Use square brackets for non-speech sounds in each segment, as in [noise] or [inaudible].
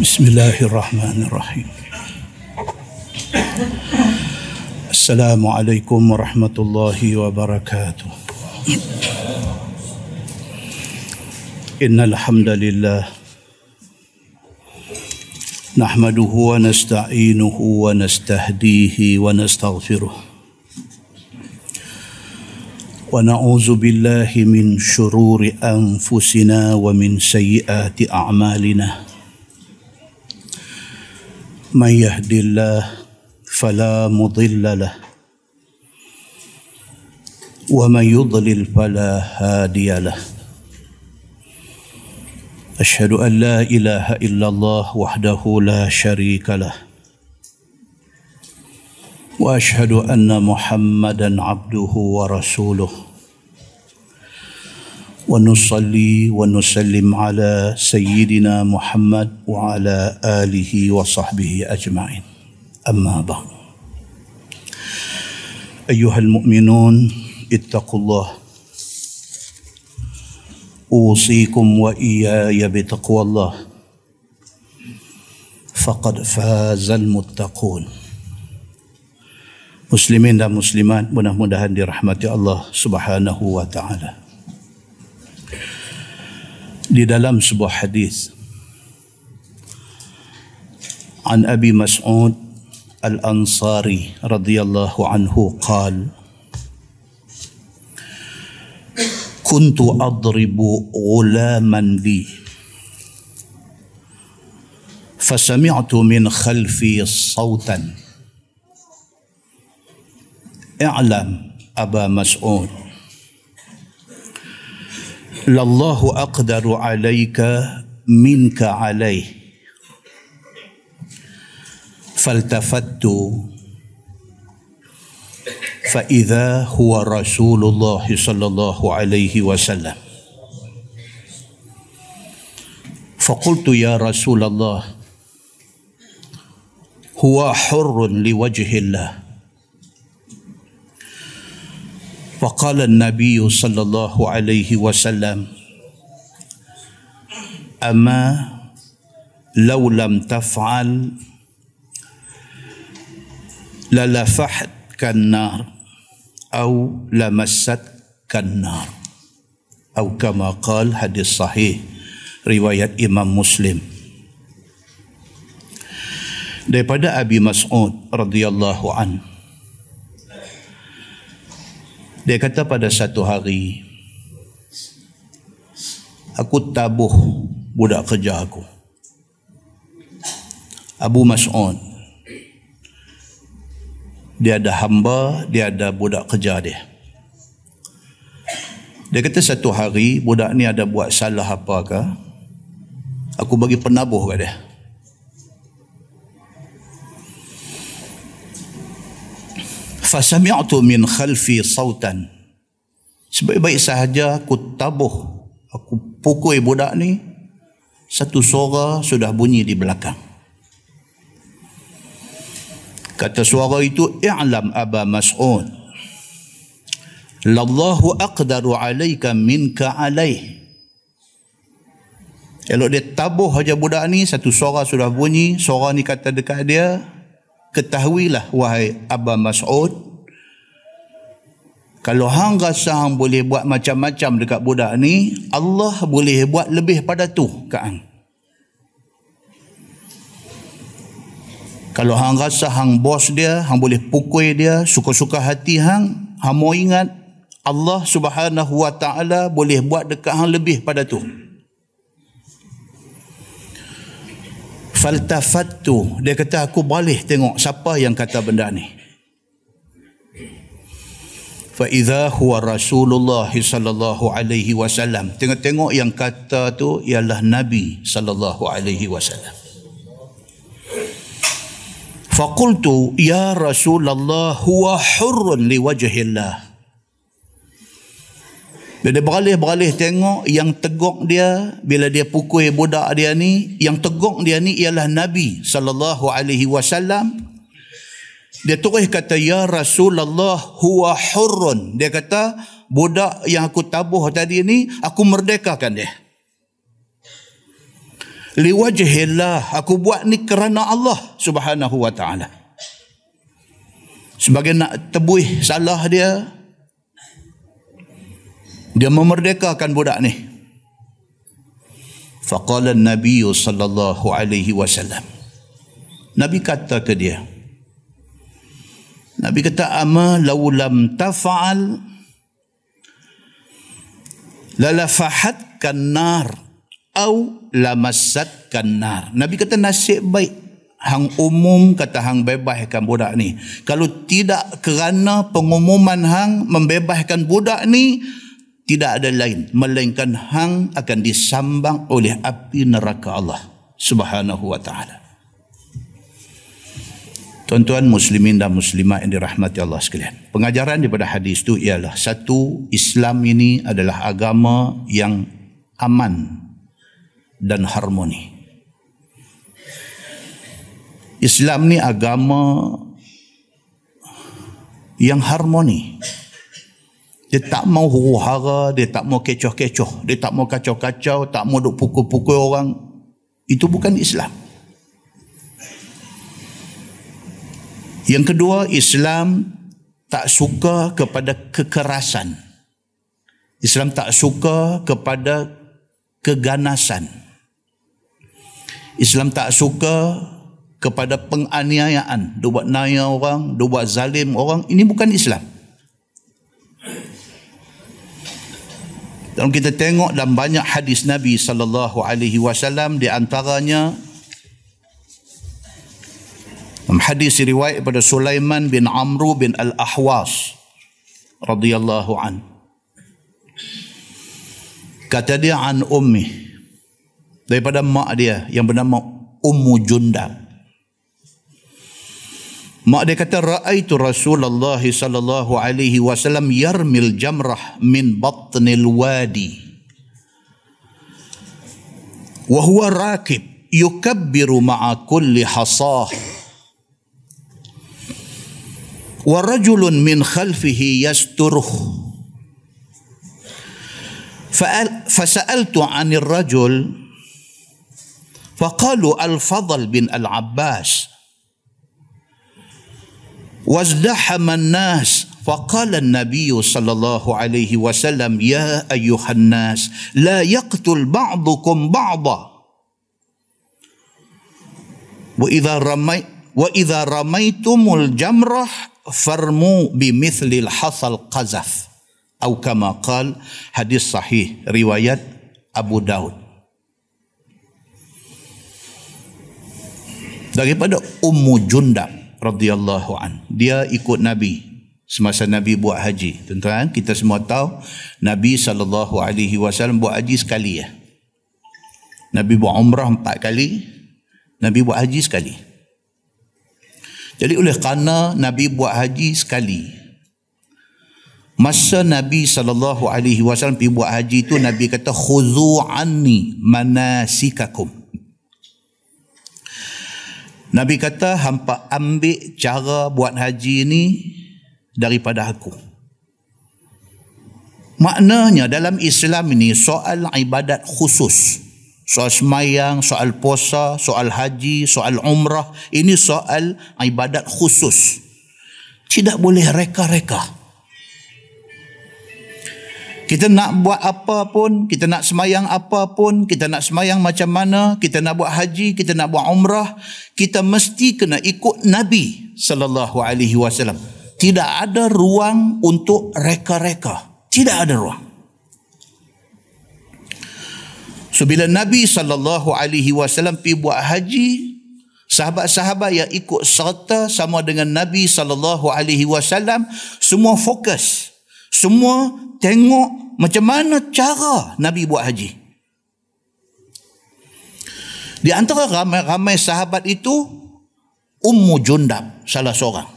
بسم الله الرحمن الرحيم. السلام عليكم ورحمة الله وبركاته. إن الحمد لله نحمده ونستعينه ونستهديه ونستغفره. ونعوذ بالله من شرور أنفسنا ومن سيئات أعمالنا. من يهد الله فلا مضل له ومن يضلل فلا هادي له. أشهد أن لا إله إلا الله وحده لا شريك له وأشهد أن محمدا عبده ورسوله. ونصلي ونسلم على سيدنا محمد وعلى آله وصحبه أجمعين. أما بعد. أيها المؤمنون اتقوا الله. أوصيكم وإياي بتقوى الله. فقد فاز المتقون. Muslimin dan muslimat mudah-mudahan dirahmati Allah Subhanahu wa taala. Di dalam sebuah hadis عن أبي مسعود الأنصاري رضي الله عنه قال كنت أضرب غلاما لي فسمعت من خلفي صوتا. اعلم أبا مسعود لله أقدر عليك منك عليه. فالتفت. فإذا هو رسول الله صلى الله عليه وسلم. فقلت يا رسول الله هو حر لوجه الله. فقال النبي صلى الله عليه وسلم اما لو لم تفعل للفحتك النار أو لمستك النار أو كما قال حديث صحيح رواية إمام مسلم daripada Abi Mas'ud radhiyallahu an dia kata pada satu hari aku tabuh budak kerja aku Abu Mas'ud dia ada hamba, dia ada budak kerja dia. Dia kata satu hari budak ni ada buat salah apa ke? Aku bagi penabuh kat dia. Fasami'tu min khalfi sautan. Sebaik-baik sahaja aku tabuh, aku pukul budak ni, satu suara sudah bunyi di belakang. Kata suara itu, I'lam Aba Mas'ud. Lallahu aqdaru alaika minka alaih. Kalau dia tabuh aja budak ni, satu suara sudah bunyi, suara ni kata dekat dia, ketahuilah wahai Aba Mas'ud, kalau hang rasa hang boleh buat macam-macam dekat budak ni, Allah boleh buat lebih pada tu kat hang. Kalau hang rasa hang bos dia, hang boleh pukul dia, suka-suka hati hang, hang mau ingat Allah Subhanahu wa taala boleh buat dekat hang lebih pada tu. Faltafattu, dia kata aku boleh tengok siapa yang kata benda ni. Fa idza huwa Rasulullah sallallahu alaihi wasallam. Tengok-tengok yang kata tu ialah Nabi sallallahu alaihi wasallam. Faqultu ya Rasulullah huwa hurrun li wajhillah. Bila dia beralih-beralih tengok yang teguk dia bila dia pukul budak dia ni, yang teguk dia ni ialah Nabi sallallahu alaihi wasallam. Dia terus kata ya Rasulullah huwa hurrun. Dia kata budak yang aku tabuh tadi ni aku merdekakan dia. liwajhillah aku buat ni kerana Allah subhanahu wa ta'ala sebagai nak tebuih salah dia dia memerdekakan budak ni faqala nabi sallallahu alaihi wasallam nabi kata ke dia nabi kata ama law lam taf'al lalafahatkan nar au lamassatkan nar. Nabi kata nasib baik hang umum kata hang bebaskan budak ni. Kalau tidak kerana pengumuman hang membebaskan budak ni tidak ada lain melainkan hang akan disambang oleh api neraka Allah Subhanahu wa taala. Tuan-tuan muslimin dan muslimat yang dirahmati Allah sekalian. Pengajaran daripada hadis itu ialah satu, Islam ini adalah agama yang aman dan harmoni. Islam ni agama yang harmoni. Dia tak mau huru-hara, dia tak mau kecoh-kecoh, dia tak mau kacau-kacau, tak mau duk pukul-pukul orang. Itu bukan Islam. Yang kedua, Islam tak suka kepada kekerasan. Islam tak suka kepada keganasan. Islam tak suka kepada penganiayaan. Dia buat naya orang, dia buat zalim orang. Ini bukan Islam. Kalau kita tengok dalam banyak hadis Nabi sallallahu alaihi wasallam di antaranya hadis riwayat pada Sulaiman bin Amru bin Al-Ahwas radhiyallahu an. Kata dia an ummi daripada mak dia yang bernama Ummu Jundab. Mak dia kata raaitu Rasulullah sallallahu alaihi wasallam yarmil jamrah min batnil wadi. Wa huwa rakib yukabbiru ma'a kulli hasah ورجل من خلفه يستره فسألت عن الفضل بن العباس وازدحم الناس. فقال النبي صلى الله عليه وسلم يا أيها الناس لا يقتل بعضكم بعضا. وإذا رميت وإذا رميتم الجمرة فرموا بمثل الحصى القذف. أو كما قال حديث صحيح رواية أبو داود. Daripada Ummu Jundab. Radhiyallahu an dia ikut Nabi semasa Nabi buat haji tuan-tuan kita semua tahu Nabi sallallahu alaihi wasallam buat haji sekali ya Nabi buat umrah empat kali Nabi buat haji sekali jadi oleh kerana Nabi buat haji sekali. Masa Nabi sallallahu alaihi wasallam pergi buat haji itu Nabi kata khuzu anni manasikakum. Nabi kata hampa ambil cara buat haji ini daripada aku. Maknanya dalam Islam ini soal ibadat khusus soal semayang, soal puasa, soal haji, soal umrah. Ini soal ibadat khusus. Tidak boleh reka-reka. Kita nak buat apa pun, kita nak semayang apa pun, kita nak semayang macam mana, kita nak buat haji, kita nak buat umrah, kita mesti kena ikut Nabi sallallahu alaihi wasallam. Tidak ada ruang untuk reka-reka. Tidak ada ruang. So bila Nabi sallallahu alaihi wasallam pi buat haji, sahabat-sahabat yang ikut serta sama dengan Nabi sallallahu alaihi wasallam semua fokus. Semua tengok macam mana cara Nabi buat haji. Di antara ramai-ramai sahabat itu Ummu Jundab salah seorang.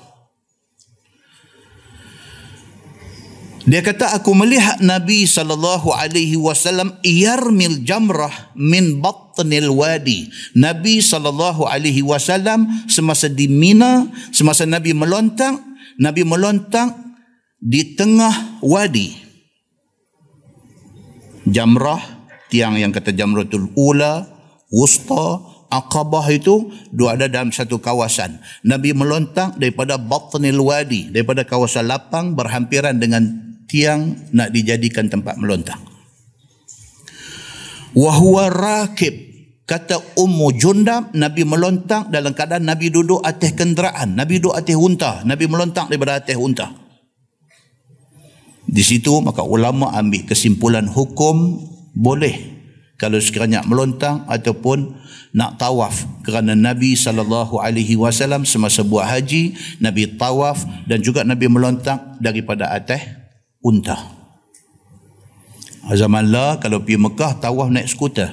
Dia kata aku melihat Nabi sallallahu alaihi wasallam yarmil jamrah min batnil wadi. Nabi sallallahu alaihi wasallam semasa di Mina, semasa Nabi melontang, Nabi melontang di tengah wadi. Jamrah tiang yang kata jamratul ula, Wusta, Aqabah itu dua ada dalam satu kawasan. Nabi melontak daripada Batnil Wadi, daripada kawasan lapang berhampiran dengan tiang nak dijadikan tempat melontak. Wahuwa rakib. Kata Ummu Jundab, Nabi melontak dalam keadaan Nabi duduk atas kenderaan. Nabi duduk atas unta. Nabi melontak daripada atas unta. Di situ maka ulama ambil kesimpulan hukum boleh kalau sekiranya melontang ataupun nak tawaf kerana Nabi sallallahu alaihi wasallam semasa buat haji Nabi tawaf dan juga Nabi melontang daripada atas unta. Zaman lah kalau pergi Mekah tawaf naik skuter.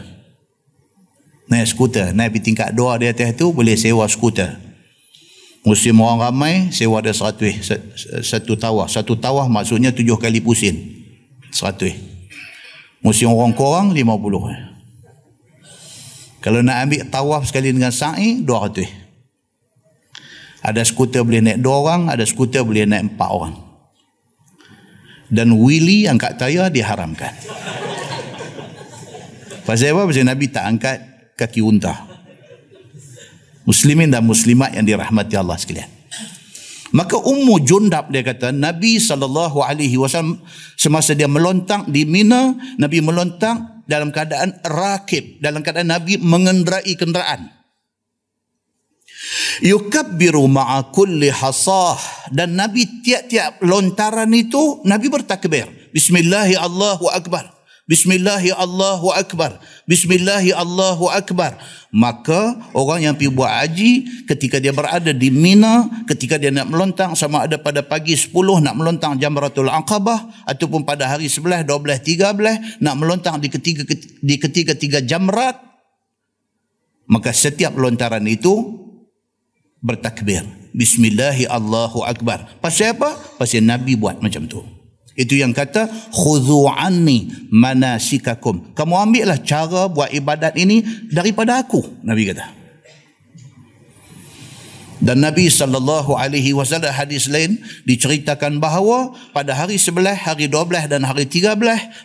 Naik skuter, naik pergi tingkat dua di atas tu boleh sewa skuter. Musim orang ramai sewa ada seratus satu tawaf. Satu tawaf maksudnya tujuh kali pusing. Seratus. Musim orang korang lima puluh. Kalau nak ambil tawaf sekali dengan sa'i, dua ratus. Ada skuter boleh naik dua orang, ada skuter boleh naik empat orang. Dan wili angkat tayar diharamkan. Pasal apa? Pasal Nabi tak angkat kaki unta. Muslimin dan muslimat yang dirahmati Allah sekalian. Maka Ummu Jundab dia kata Nabi saw semasa dia melontang di Mina, Nabi melontang dalam keadaan rakib, dalam keadaan Nabi mengendarai kenderaan. Yukabbiru ma'a kulli hasah dan Nabi tiap-tiap lontaran itu Nabi bertakbir. Bismillahi Allahu akbar. Bismillahi Allahu Akbar. Bismillahi Allahu Akbar. Maka orang yang pergi buat haji ketika dia berada di Mina, ketika dia nak melontang sama ada pada pagi 10 nak melontang Jamratul Aqabah ataupun pada hari 11, 12, 13 nak melontang di ketiga di ketiga tiga jamrat maka setiap lontaran itu bertakbir. Bismillahi Allahu Akbar. Pasal apa? Pasal Nabi buat macam tu. Itu yang kata khudhu anni manasikakum. Kamu ambillah cara buat ibadat ini daripada aku, Nabi kata. Dan Nabi sallallahu alaihi wasallam hadis lain diceritakan bahawa pada hari 11, hari 12 dan hari 13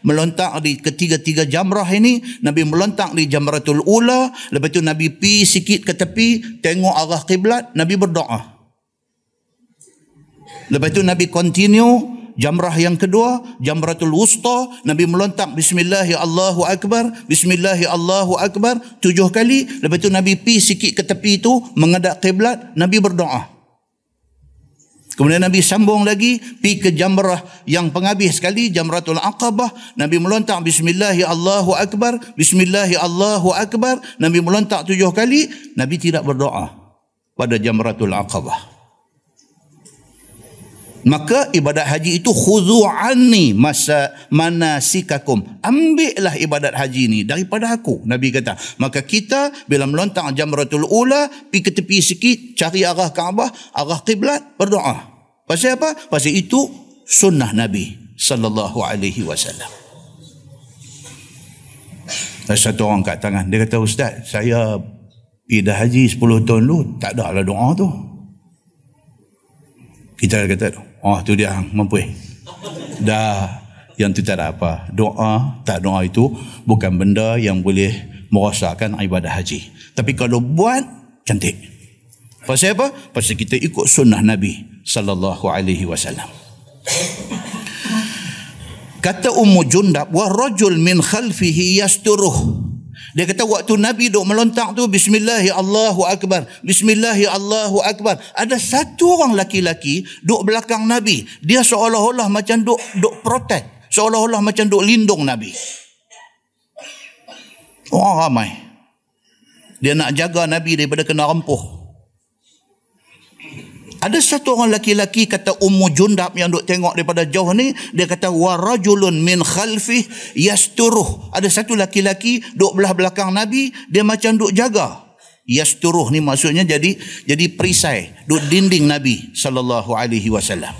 melontak di ketiga-tiga jamrah ini Nabi melontak di Jamratul Ula, lepas itu Nabi pi sikit ke tepi, tengok arah kiblat, Nabi berdoa. Lepas itu Nabi continue Jamrah yang kedua, Jamratul Wusta, Nabi melontak Bismillahi Allahu Akbar, Bismillahi Allahu Akbar. Tujuh kali. Lepas itu Nabi pi sikit ke tepi itu menghadap kiblat, Nabi berdoa. Kemudian Nabi sambung lagi pi ke jamrah yang penghabis sekali Jamratul Aqabah. Nabi melontak bismillahi Allahu akbar bismillahi Allahu akbar. Nabi melontak tujuh kali Nabi tidak berdoa pada Jamratul Aqabah maka ibadat haji itu khudhu anni masa manasikakum. Ambillah ibadat haji ini daripada aku nabi kata. Maka kita bila melontar jamratul ula pi ke tepi sikit cari arah Kaabah arah kiblat berdoa. Pasal apa? Pasal itu sunnah nabi sallallahu alaihi wasallam. Ada satu orang kat tangan dia kata ustaz saya pergi haji 10 tahun dulu tak ada lah doa tu. Kita kata Oh tu dia mampu. Dah yang tu tak ada apa. Doa, tak doa itu bukan benda yang boleh merosakkan ibadah haji. Tapi kalau buat cantik. Pasal apa? Pasal kita ikut sunnah Nabi sallallahu alaihi wasallam. Kata Ummu Jundab, "Wa rajul min khalfihi yasturuh." Dia kata waktu Nabi duk melontak tu Bismillahi Allahu Akbar. Bismillahi Allahu Akbar. Ada satu orang laki-laki duk belakang Nabi. Dia seolah-olah macam duk duk protect. Seolah-olah macam duk lindung Nabi. Orang ramai. Dia nak jaga Nabi daripada kena rempuh. Ada satu orang laki-laki kata Ummu Jundab yang duk tengok daripada jauh ni, dia kata warajulun min khalfih yasturuh. Ada satu laki-laki duk belah belakang Nabi, dia macam duk jaga. Yasturuh ni maksudnya jadi jadi perisai, duk dinding Nabi sallallahu alaihi wasallam.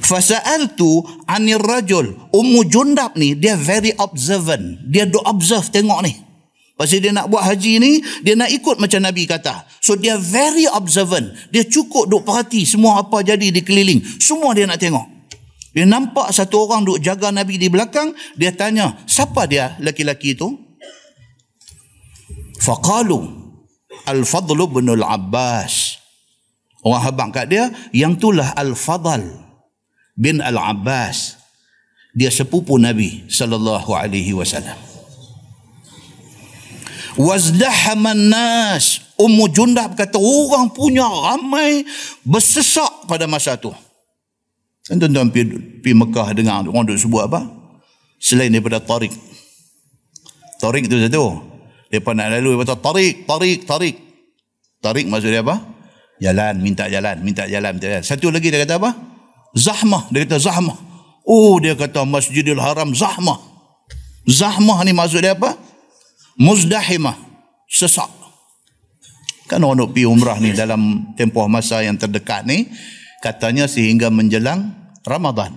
Fasa'altu anir rajul. Ummu Jundab ni dia very observant. Dia duk observe tengok ni. Pasal dia nak buat haji ni, dia nak ikut macam Nabi kata. So dia very observant. Dia cukup duk perhati semua apa jadi di keliling. Semua dia nak tengok. Dia nampak satu orang duk jaga Nabi di belakang, dia tanya, siapa dia laki-laki itu? Faqalu Al-Fadl bin Al-Abbas. Orang habang kat dia, yang itulah Al-Fadl bin Al-Abbas. Dia sepupu Nabi sallallahu alaihi wasallam. Wazdahaman nas. Ummu Jundab kata orang punya ramai bersesak pada masa tu. Dan tuan-tuan pergi Mekah dengar orang duk sebut apa? Selain daripada tarik. Tarik tu satu. Mereka nak lalu, kata tarik, tarik, tarik. Tarik maksud dia apa? Jalan, minta jalan, minta jalan, minta jalan. Satu lagi dia kata apa? Zahmah, dia kata zahmah. Oh, dia kata Masjidil Haram zahmah. Zahmah ni maksud dia apa? Muzdahimah, sesak. Kan orang pergi umrah ni dalam tempoh masa yang terdekat ni, katanya sehingga menjelang Ramadan.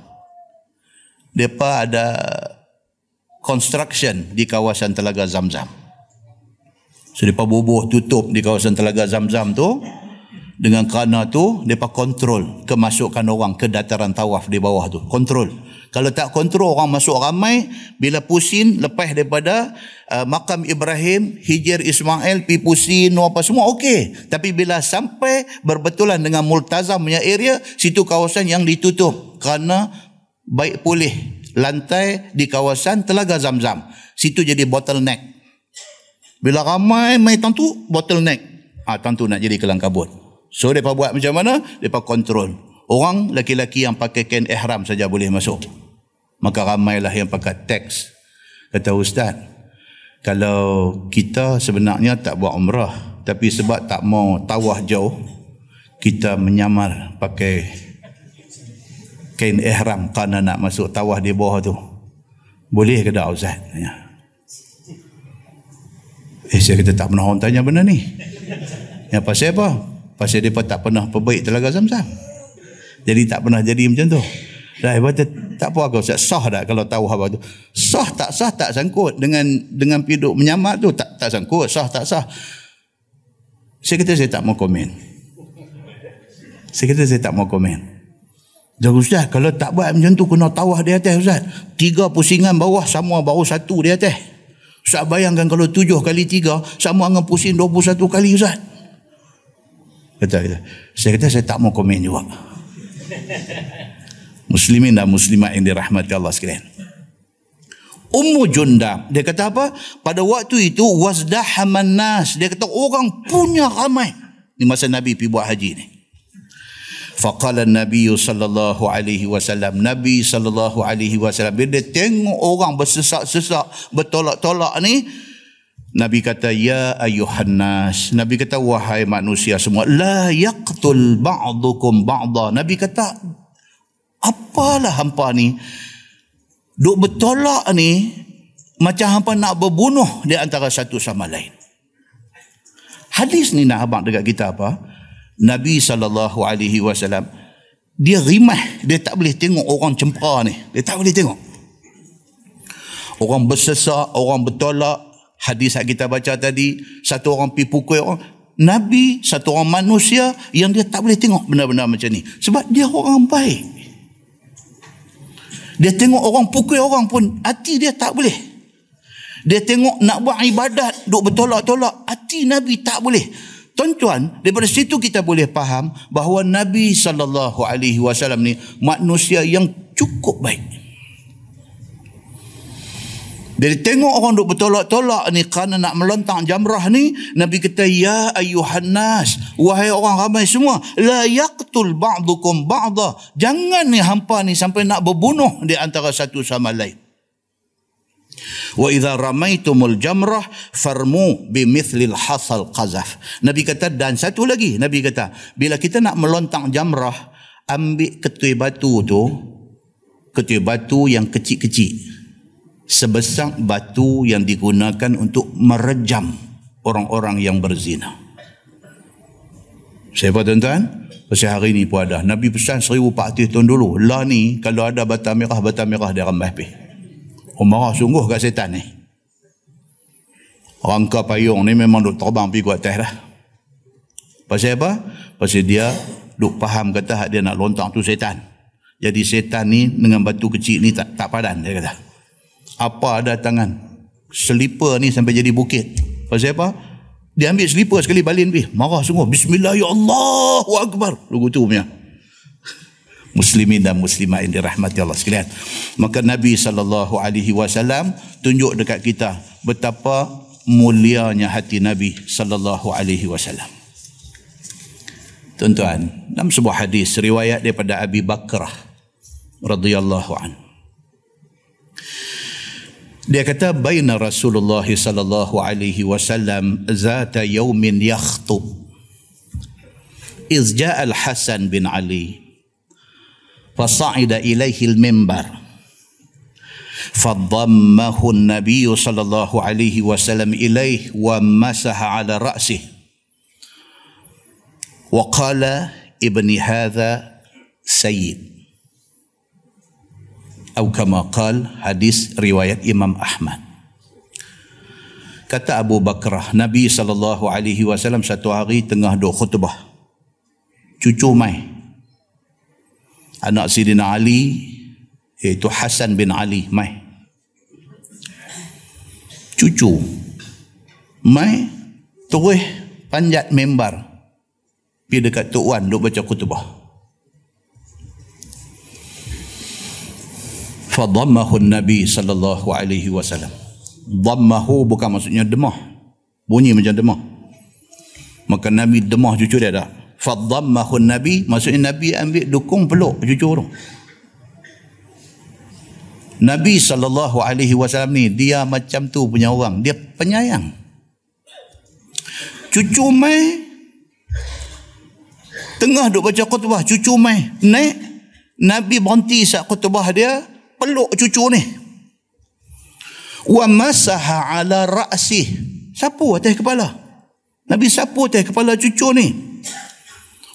Mereka ada construction di kawasan Telaga Zamzam. So mereka bubuh tutup di kawasan telaga Zam-Zam tu dengan kerana tu mereka kontrol kemasukan orang ke dataran tawaf di bawah tu. Kontrol. Kalau tak kontrol orang masuk ramai bila pusing lepas daripada uh, makam Ibrahim, Hijir Ismail, pi pusing apa semua okey. Tapi bila sampai berbetulan dengan Multazam punya area, situ kawasan yang ditutup kerana baik pulih lantai di kawasan Telaga Zam-Zam. Situ jadi bottleneck. Bila ramai main tentu bottleneck. Ah ha, tentu nak jadi kelang kabut. So depa buat macam mana? Depa kontrol. Orang laki-laki yang pakai kain ihram saja boleh masuk. Maka ramailah yang pakai teks. Kata ustaz, kalau kita sebenarnya tak buat umrah, tapi sebab tak mau tawah jauh, kita menyamar pakai kain ihram kerana nak masuk tawah di bawah tu. Boleh ke tak ustaz? Ya. Eh saya kata tak pernah orang tanya benda ni. Yang pasal apa? Pasal dia tak pernah perbaik telaga zam-zam. Jadi tak pernah jadi macam tu. Dah ibarat tak apa kau sah tak kalau tahu apa tu. Sah tak sah tak sangkut dengan dengan piduk menyamat tu tak tak sangkut sah tak sah. Saya kata saya tak mau komen. Saya kata saya tak mau komen. Jadi Ustaz, kalau tak buat macam tu kena tawah di atas Ustaz. Tiga pusingan bawah sama baru satu di atas. Ustaz bayangkan kalau tujuh kali tiga sama dengan pusing dua puluh satu kali Ustaz. Kata, kata. Saya kata saya tak mau komen juga. [laughs] Muslimin dan muslimat yang dirahmati Allah sekalian. Ummu Jundab, dia kata apa? Pada waktu itu, wasdahaman nas. Dia kata orang punya ramai. Di masa Nabi pergi buat haji ni. Faqala Nabi sallallahu alaihi wasallam Nabi sallallahu alaihi wasallam bila dia tengok orang bersesak-sesak bertolak-tolak ni Nabi kata ya ayuhan nas Nabi kata wahai manusia semua la yaqtul ba'dukum ba'da Nabi kata apalah hampa ni? Duk bertolak ni macam hampa nak berbunuh di antara satu sama lain. Hadis ni nak abang dekat kita apa? Nabi sallallahu alaihi wasallam dia rimah dia tak boleh tengok orang cempera ni. Dia tak boleh tengok. Orang bersesak orang bertolak. Hadis yang kita baca tadi satu orang pi pukul orang. Nabi satu orang manusia yang dia tak boleh tengok benda-benda macam ni. Sebab dia orang baik dia tengok orang pukul orang pun hati dia tak boleh dia tengok nak buat ibadat duk bertolak-tolak hati Nabi tak boleh Tuan-tuan, daripada situ kita boleh faham bahawa Nabi sallallahu alaihi wasallam ni manusia yang cukup baik. Dari tengok orang duk bertolak-tolak ni kerana nak melontang jamrah ni, Nabi kata ya ayuhan nas, wahai orang ramai semua, la yaqtul ba'dukum ba'da. Jangan ni hampa ni sampai nak berbunuh di antara satu sama lain. Wa idza ramaitumul jamrah farmu bimithlil hasal qazaf. Nabi kata dan satu lagi Nabi kata bila kita nak melontang jamrah ambil ketui batu tu ketui batu yang kecil-kecil sebesar batu yang digunakan untuk merejam orang-orang yang berzina. Siapa tuan-tuan? Pasal hari ni pun ada. Nabi pesan 1400 tahun dulu. Lah ni kalau ada bata merah, bata merah dia rambah pergi. Oh marah sungguh kat setan ni. Rangka payung ni memang duk terbang pergi kuat atas dah. Pasal apa? Pasal dia duk faham kata hak dia nak lontang tu setan. Jadi setan ni dengan batu kecil ni tak tak padan dia kata. Apa ada tangan? Selipar ni sampai jadi bukit. Pasal apa? Dia ambil selipar sekali balin pergi. Marah sungguh. Bismillah ya Allah Akbar. Lagu tu punya. Muslimin dan muslimat yang dirahmati Allah sekalian. Maka Nabi SAW tunjuk dekat kita betapa mulianya hati Nabi SAW. Tuan-tuan, dalam sebuah hadis riwayat daripada Abi Bakrah radhiyallahu anhu dia kata baina Rasulullah sallallahu alaihi wasallam zata yaumin yakhtub iz jaa al-Hasan bin Ali fasa'ida ilaihi al-minbar فضمه النبي صلى الله عليه وسلم إليه ومسح على رأسه وقال ابن هذا سيد atau kama qal hadis riwayat Imam Ahmad. Kata Abu Bakrah Nabi sallallahu alaihi wasallam satu hari tengah duk khutbah. Cucu mai. Anak Sidina Ali iaitu Hasan bin Ali mai. Cucu mai terus panjat membar pergi dekat Tok Wan duk baca khutbah fadammahu nabi sallallahu alaihi wasallam dammahu bukan maksudnya demah. Bunyi macam demah. Maka nabi demah cucu dia dah fadammahu nabi maksudnya nabi ambil dukung peluk cucu tu Nabi sallallahu alaihi wasallam ni dia macam tu punya orang. Dia penyayang. Cucu mai. Tengah duk baca khutbah cucu mai. Naik. Nabi berhenti saat khutbah dia peluk cucu ni. Wa masaha ala ra'si. Sapu atas kepala. Nabi sapu atas kepala cucu ni.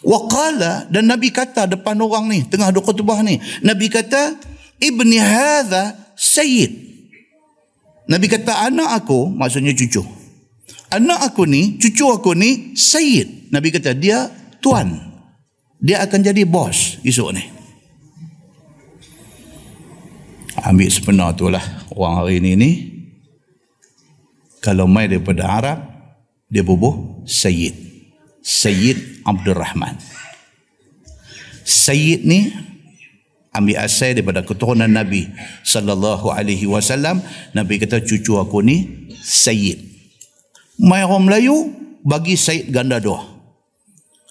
Wa qala dan nabi kata depan orang ni tengah duk khutbah ni nabi kata ibni hadha sayyid. Nabi kata anak aku maksudnya cucu. Anak aku ni cucu aku ni sayyid. Nabi kata dia tuan. Dia akan jadi bos esok ni ambil sebenar tu lah orang hari ini ni. Kalau mai daripada Arab dia bubuh Sayyid. Sayyid Abdul Rahman Sayyid ni ambil asal daripada keturunan Nabi sallallahu alaihi wasallam. Nabi kata cucu aku ni Sayyid. Mai orang Melayu bagi Sayyid ganda dua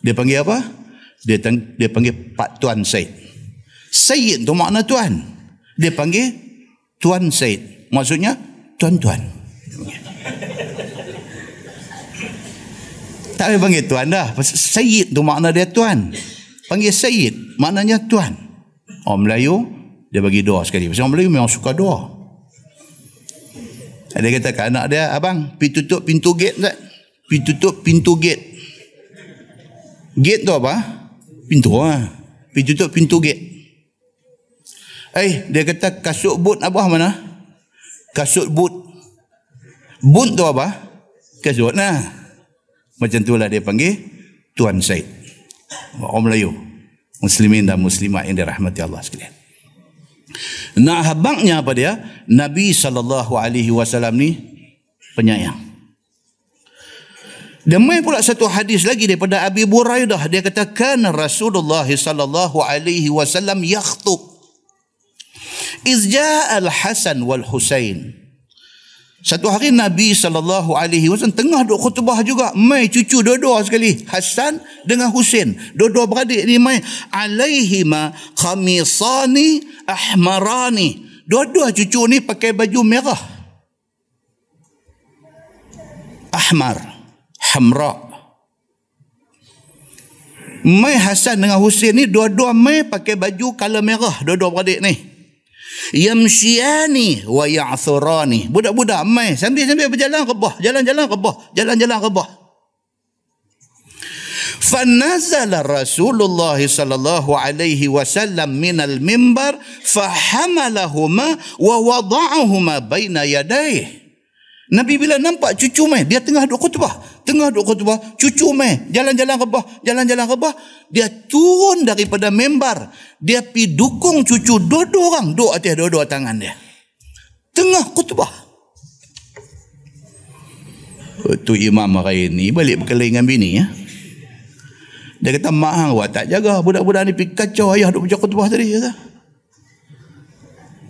dia panggil apa? Dia dia panggil Pak Tuan Sayyid. Sayyid tu makna tuan dia panggil Tuan Said. Maksudnya tuan-tuan. tak boleh panggil tuan dah. Sayyid tu makna dia tuan. Panggil Sayyid maknanya tuan. Orang Melayu dia bagi doa sekali. Pasal orang Melayu memang suka doa. Dia kata ke anak dia, abang, pergi tutup pintu gate tak? Pergi tutup pintu gate. Gate tu apa? Pintu lah. Pergi tutup pintu gate. Eh, dia kata kasut boot apa mana? Kasut boot. Boot tu apa? Kasut nah. Macam tu lah dia panggil Tuan Said. Orang Melayu. Muslimin dan muslimat yang dirahmati Allah sekalian. Nah habangnya apa dia? Nabi SAW ni penyayang. Dan main pula satu hadis lagi daripada Abi Buraidah dia kata kan Rasulullah wasallam yakhutub Izja al-Hasan wal Husain. Satu hari Nabi sallallahu alaihi wasallam tengah duk khutbah juga, mai cucu dua-dua sekali, Hasan dengan Husain. Dua-dua beradik ni mai alaihima khamisani ahmarani. Dua-dua cucu ni pakai baju merah. Ahmar, hamra. Mai Hasan dengan Husain ni dua-dua mai pakai baju color merah, dua-dua beradik ni yamshiani wa ya'thurani budak-budak mai sambil-sambil berjalan rebah jalan-jalan rebah jalan-jalan rebah فنزل رسول الله صلى الله عليه وسلم من المنبر فحملهما ووضعهما بين يديه Nabi bila nampak cucu mai, dia tengah duk khutbah. Tengah duk khutbah, cucu mai, jalan-jalan rebah, jalan-jalan rebah. Dia turun daripada membar. Dia pi dukung cucu dua-dua orang duk atas dua-dua tangan dia. Tengah khutbah. tu imam hari ni balik berkelahi dengan bini ya. Dia kata mak hang tak jaga budak-budak ni pergi kacau ayah duk baca khutbah tadi kata.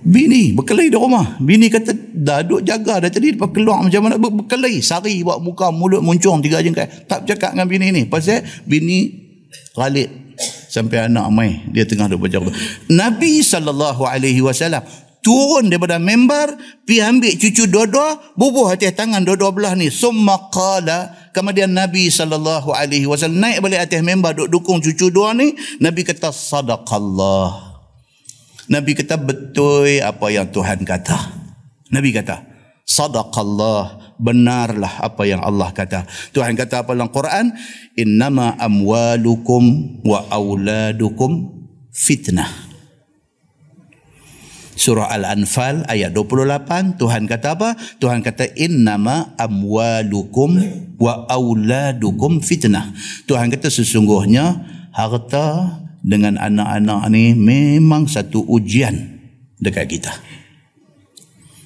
Bini berkelahi di rumah. Bini kata dah duk jaga dah tadi lepas keluar macam mana ber- berkelahi. Sari buat muka mulut muncung tiga jengkai. Tak bercakap dengan bini ni. Pasal bini ghalid sampai anak mai dia tengah duk baca khutbah. Nabi wasallam turun daripada member pi ambil cucu dua-dua bubuh atas tangan dua-dua belah ni summa qala kemudian Nabi sallallahu alaihi wasallam naik balik atas member duk dukung cucu dua ni Nabi kata sadaqallah Nabi kata betul apa yang Tuhan kata Nabi kata sadaqallah benarlah apa yang Allah kata Tuhan kata apa dalam Quran innama amwalukum wa auladukum fitnah Surah Al-Anfal ayat 28 Tuhan kata apa? Tuhan kata innama amwalukum wa auladukum fitnah. Tuhan kata sesungguhnya harta dengan anak-anak ni memang satu ujian dekat kita.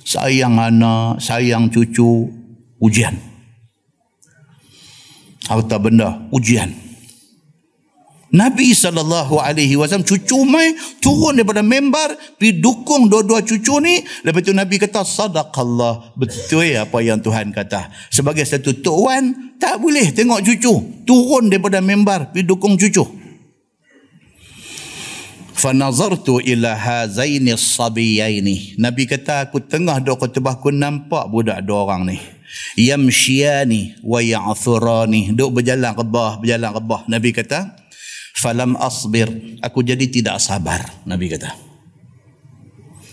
Sayang anak, sayang cucu, ujian. Harta benda, ujian. Nabi SAW cucu mai turun daripada membar pergi dukung dua-dua cucu ni lepas tu Nabi kata sadaqallah betul apa yang Tuhan kata sebagai satu tuan tak boleh tengok cucu turun daripada membar pergi dukung cucu fanazartu ila hazaini sabiyaini. Nabi kata aku tengah duk khutbah aku nampak budak dua orang ni. Yamshiani wa ya'thurani. Duk berjalan rebah berjalan rebah. Nabi kata falam asbir. Aku jadi tidak sabar nabi kata.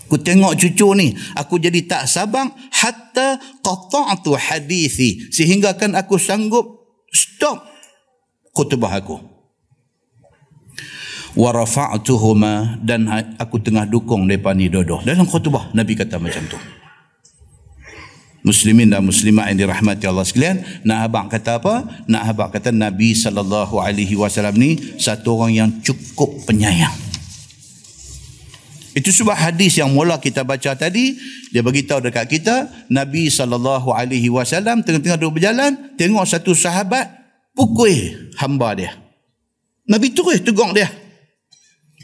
Aku tengok cucu ni aku jadi tak sabar hatta qata'tu hadithi. Sehingga kan aku sanggup stop khutbah aku wa rafa'tuhuma dan aku tengah dukung depa ni dodo dalam khutbah nabi kata macam tu Muslimin dan muslimat yang dirahmati Allah sekalian, nak abang kata apa? Nak abang kata Nabi sallallahu alaihi wasallam ni satu orang yang cukup penyayang. Itu sebab hadis yang mula kita baca tadi, dia beritahu dekat kita, Nabi sallallahu alaihi wasallam tengah-tengah duduk berjalan, tengok satu sahabat pukul hamba dia. Nabi terus tegur dia.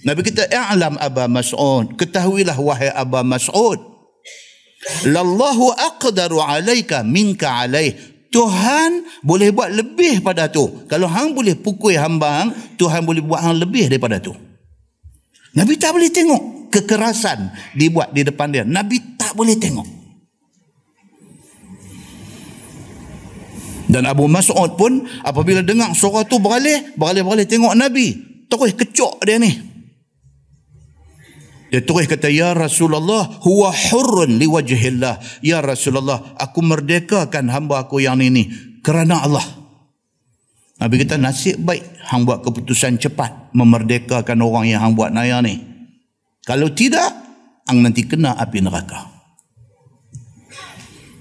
Nabi kita i'lam Aba Mas'ud, ketahuilah wahai Aba Mas'ud, Lallahu aqdaru alaika minka alaih. Tuhan boleh buat lebih pada tu. Kalau hang boleh pukul hamba hang, Tuhan boleh buat hang lebih daripada tu. Nabi tak boleh tengok kekerasan dibuat di depan dia. Nabi tak boleh tengok. Dan Abu Mas'ud pun apabila dengar suara tu beralih, beralih-beralih tengok Nabi. Terus kecok dia ni. Dia terus kata, Ya Rasulullah, huwa hurrun liwajihillah. Ya Rasulullah, aku merdekakan hamba aku yang ini kerana Allah. Nabi kata, nasib baik hang buat keputusan cepat memerdekakan orang yang hang buat naya ni. Kalau tidak, hang nanti kena api neraka.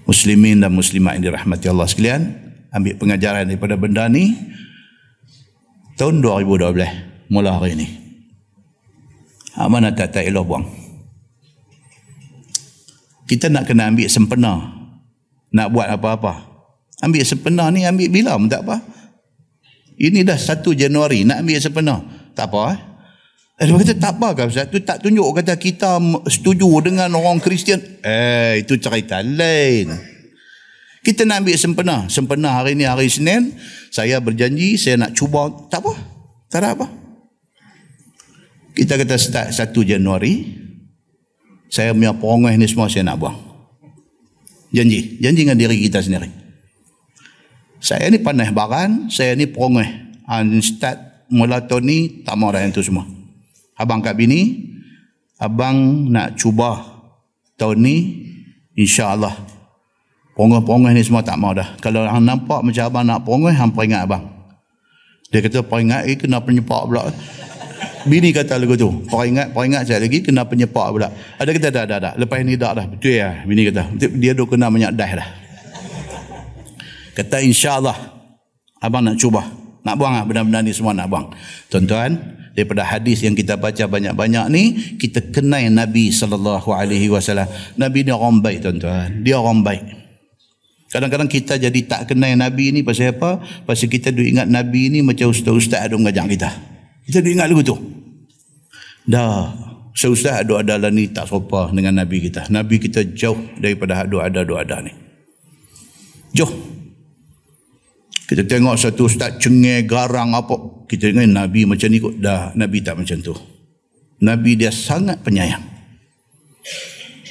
Muslimin dan muslimat yang dirahmati Allah sekalian, ambil pengajaran daripada benda ni, tahun 2012, mula hari ini. Ha, mana tak tak elok buang. Kita nak kena ambil sempena. Nak buat apa-apa. Ambil sempena ni ambil bila pun tak apa. Ini dah 1 Januari nak ambil sempena. Tak apa eh. Eh, dia kata tak apa kan Ustaz? Tak tunjuk kata kita setuju dengan orang Kristian. Eh, itu cerita lain. Kita nak ambil sempena. Sempena hari ni hari Senin. Saya berjanji saya nak cuba. Tak apa. Tak ada apa. Kita kata start 1 Januari, saya punya perongah ni semua saya nak buang. Janji. Janji dengan diri kita sendiri. Saya ni panah baran, saya ni perongah. And start mula tahun ni, tak mau dah yang tu semua. Abang kat bini, abang nak cuba tahun ni, insya-Allah. Perongah-perongah ni semua tak mau dah. Kalau hang nampak macam abang nak perongah, hang peringat abang. Dia kata peringat eh kena penyepak pula. Bini kata lagu tu. Peringat, peringat saya lagi kena penyepak pula. Ada kata dah, dah, dah. Lepas ni dah dah. Betul ya. Bini kata. Dia dah kena banyak dah dah. Kata insyaAllah. Abang nak cuba. Nak buang lah benda-benda ni semua nak buang. Tuan-tuan, daripada hadis yang kita baca banyak-banyak ni, kita kenal Nabi SAW. Nabi ni orang baik tuan-tuan. Dia orang baik. Kadang-kadang kita jadi tak kenal Nabi ni pasal apa? Pasal kita duk ingat Nabi ni macam ustaz-ustaz ada mengajar kita. Kita ingat lagu tu. Dah, ustaz ada ada lah ni tak sopa dengan Nabi kita. Nabi kita jauh daripada ada ada ada ada ni. Jauh. Kita tengok satu ustaz cengeng garang apa. Kita ingat Nabi macam ni kot. Dah, Nabi tak macam tu. Nabi dia sangat penyayang.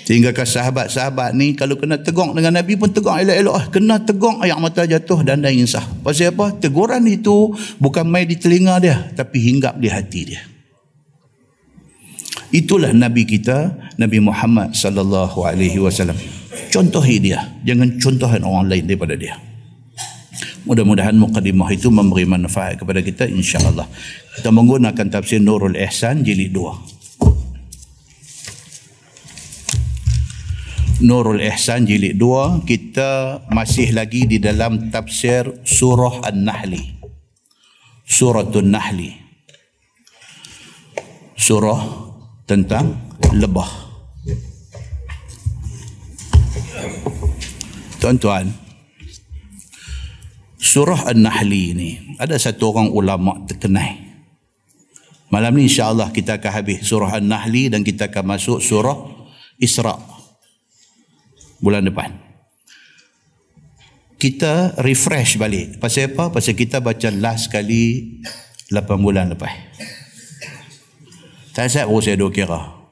Sehingga kan sahabat-sahabat ni kalau kena tegur dengan Nabi pun tegur elok-elok. Ah. Kena tegur ayat mata jatuh dan dan insah. Pasal apa? Teguran itu bukan main di telinga dia tapi hinggap di hati dia. Itulah Nabi kita, Nabi Muhammad sallallahu alaihi wasallam. Contohi dia, jangan contohin orang lain daripada dia. Mudah-mudahan mukadimah itu memberi manfaat kepada kita insya-Allah. Kita menggunakan tafsir Nurul Ihsan jilid 2. Nurul Ihsan jilid 2 kita masih lagi di dalam tafsir surah An-Nahli. Suratul Nahli. Surah tentang lebah. Tuan-tuan surah An-Nahli ini ada satu orang ulama terkenal. Malam ni insya-Allah kita akan habis surah An-Nahli dan kita akan masuk surah Isra' bulan depan. Kita refresh balik. Pasal apa? Pasal kita baca last kali 8 bulan lepas. Tak saya oh saya duk kira.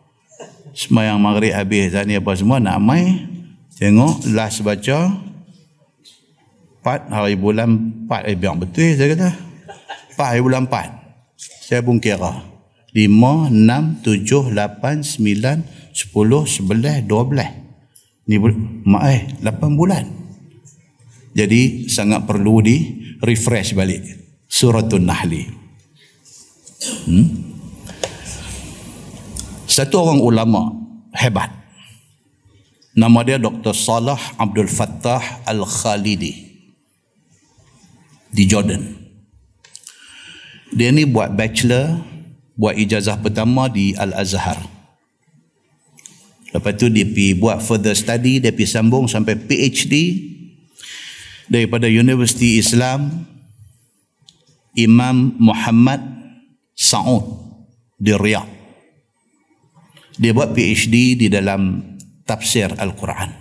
Semayang maghrib habis ni apa semua nak mai. Tengok last baca 4 hari bulan 4 eh biar betul saya kata. 4 hari bulan 4. Saya pun kira. 5, 6, 7, 8, 9, 10, 11, 12 ni mak eh 8 bulan jadi sangat perlu di refresh balik suratul nahli hmm? satu orang ulama hebat nama dia Dr. Salah Abdul Fattah Al-Khalidi di Jordan dia ni buat bachelor buat ijazah pertama di Al-Azhar Lepas tu dia pergi buat further study, dia pergi sambung sampai PhD daripada Universiti Islam Imam Muhammad Saud di Riyadh. Dia buat PhD di dalam tafsir Al-Quran.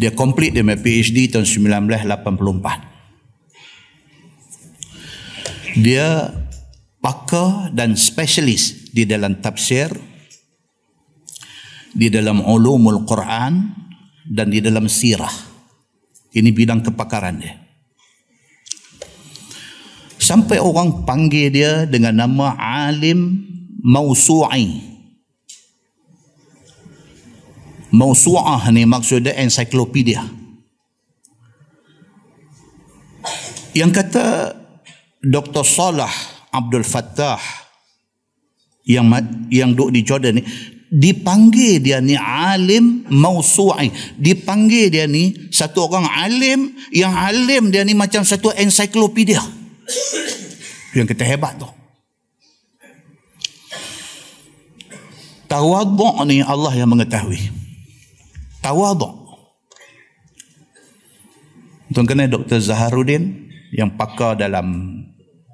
Dia complete dia PhD tahun 1984. Dia pakar dan spesialis di dalam tafsir di dalam ulumul Quran dan di dalam sirah. Ini bidang kepakaran dia. Sampai orang panggil dia dengan nama alim mausu'i. Mausu'ah ni maksudnya ensiklopedia. Yang kata Dr. Salah Abdul Fattah yang yang duduk di Jordan ni dipanggil dia ni alim mausu'i dipanggil dia ni satu orang alim yang alim dia ni macam satu ensiklopedia. Yang kita hebat tu. Tawaduk ni Allah yang mengetahui. Tawaduk. Tuan kenal Dr. Zaharuddin yang pakar dalam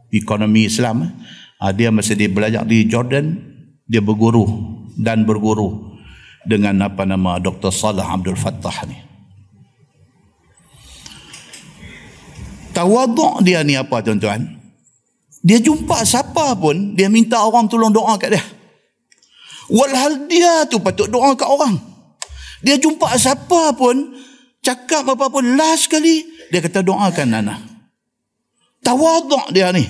ekonomi Islam eh? dia masa dia belajar di Jordan dia berguru dan berguru dengan apa nama Dr. Salah Abdul Fattah ni. Tawaduk dia ni apa tuan-tuan? Dia jumpa siapa pun, dia minta orang tolong doa kat dia. Walhal dia tu patut doa kat orang. Dia jumpa siapa pun, cakap apa pun, last kali, dia kata doakan Nana. Tawaduk dia ni.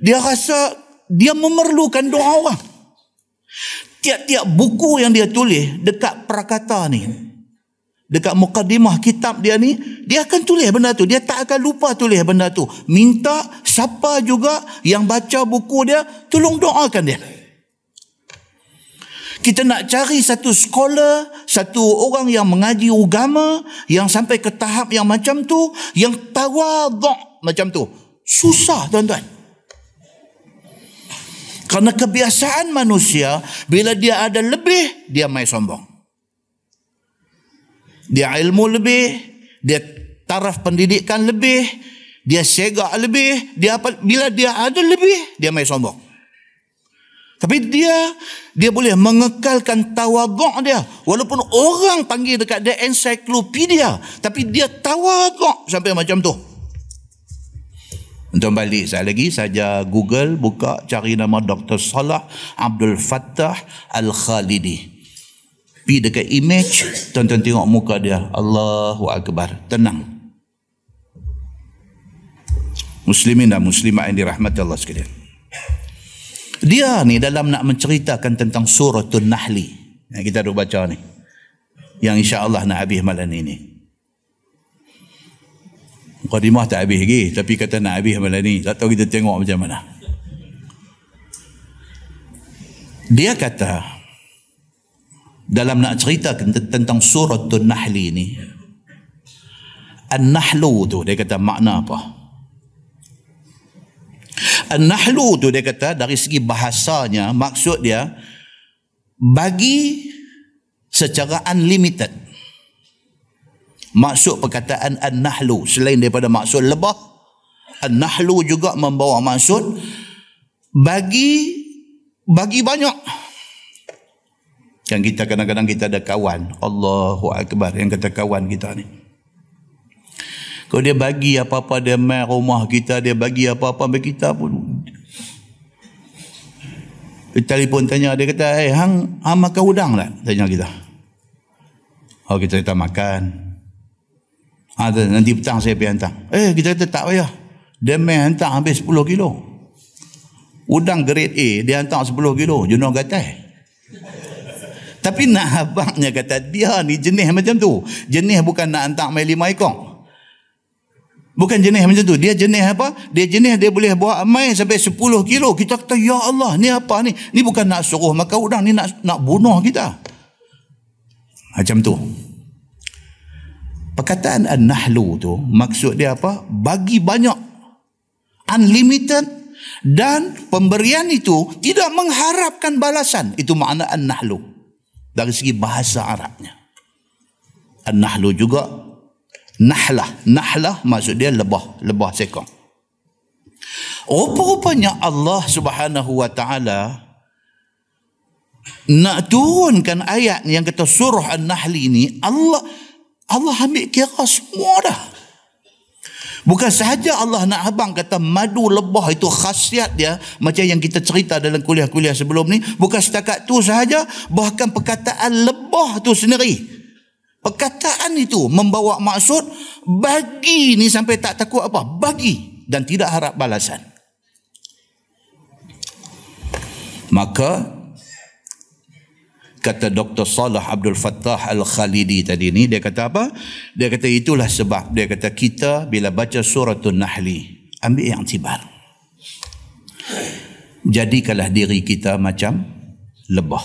Dia rasa dia memerlukan doa orang tiap-tiap buku yang dia tulis dekat prakata ni dekat mukadimah kitab dia ni dia akan tulis benda tu dia tak akan lupa tulis benda tu minta siapa juga yang baca buku dia tolong doakan dia kita nak cari satu sekolah, satu orang yang mengaji agama, yang sampai ke tahap yang macam tu, yang tawaduk macam tu. Susah tuan-tuan. Karena kebiasaan manusia, bila dia ada lebih, dia mai sombong. Dia ilmu lebih, dia taraf pendidikan lebih, dia segak lebih, dia apa bila dia ada lebih, dia mai sombong. Tapi dia dia boleh mengekalkan tawaduk dia walaupun orang panggil dekat dia ensiklopedia tapi dia tawaduk sampai macam tu. Untuk balik saya lagi saja Google buka cari nama Dr. Salah Abdul Fattah Al-Khalidi. Pi dekat image, tonton tengok muka dia. Allahu Akbar. Tenang. Muslimin dan muslimat yang dirahmati Allah sekalian. Dia ni dalam nak menceritakan tentang suratul Nahli. Yang kita dah baca ni. Yang insya-Allah nak habis malam ini. Mukadimah tak habis lagi tapi kata nak habis malam ni. Tak tahu kita tengok macam mana. Dia kata dalam nak cerita tentang surah An-Nahli ni An-Nahlu tu dia kata makna apa? An-Nahlu tu dia kata dari segi bahasanya maksud dia bagi secara unlimited maksud perkataan an-nahlu selain daripada maksud lebah an-nahlu juga membawa maksud bagi bagi banyak. Yang kita kadang-kadang kita ada kawan Allahu Akbar yang kata kawan kita ni. Kalau dia bagi apa-apa dia main rumah kita dia bagi apa-apa bagi kita pun. Dia telefon tanya dia kata eh hang, hang makan udang tak? Tanya kita. Oh kita kita makan ada nanti petang saya pergi hantar. Eh kita kata tak payah. Dia main hantar habis 10 kilo. Udang grade A dia hantar 10 kilo. Jenuh gatai. Tapi nak [laughs] abangnya kata dia ni jenis macam tu. Jenis bukan nak hantar main lima ekor. Bukan jenis macam tu. Dia jenis apa? Dia jenis dia boleh bawa main sampai 10 kilo. Kita kata ya Allah ni apa ni? Ni bukan nak suruh makan udang. Ni nak nak bunuh kita. Macam tu. Perkataan an-nahlu tu maksud dia apa? Bagi banyak. Unlimited dan pemberian itu tidak mengharapkan balasan. Itu makna an-nahlu. Dari segi bahasa Arabnya. An-nahlu juga nahlah. Nahlah maksud dia lebah. Lebah sekong. Rupa-rupanya Allah subhanahu wa ta'ala nak turunkan ayat yang kata surah An-Nahli ini Allah Allah ambil kira semua dah. Bukan sahaja Allah nak abang kata madu lebah itu khasiat dia macam yang kita cerita dalam kuliah-kuliah sebelum ni. Bukan setakat tu sahaja bahkan perkataan lebah tu sendiri. Perkataan itu membawa maksud bagi ni sampai tak takut apa. Bagi dan tidak harap balasan. Maka kata Dr. Salah Abdul Fattah Al-Khalidi tadi ni dia kata apa? Dia kata itulah sebab dia kata kita bila baca suratul Nahli ambil yang tibar jadikanlah diri kita macam lebah.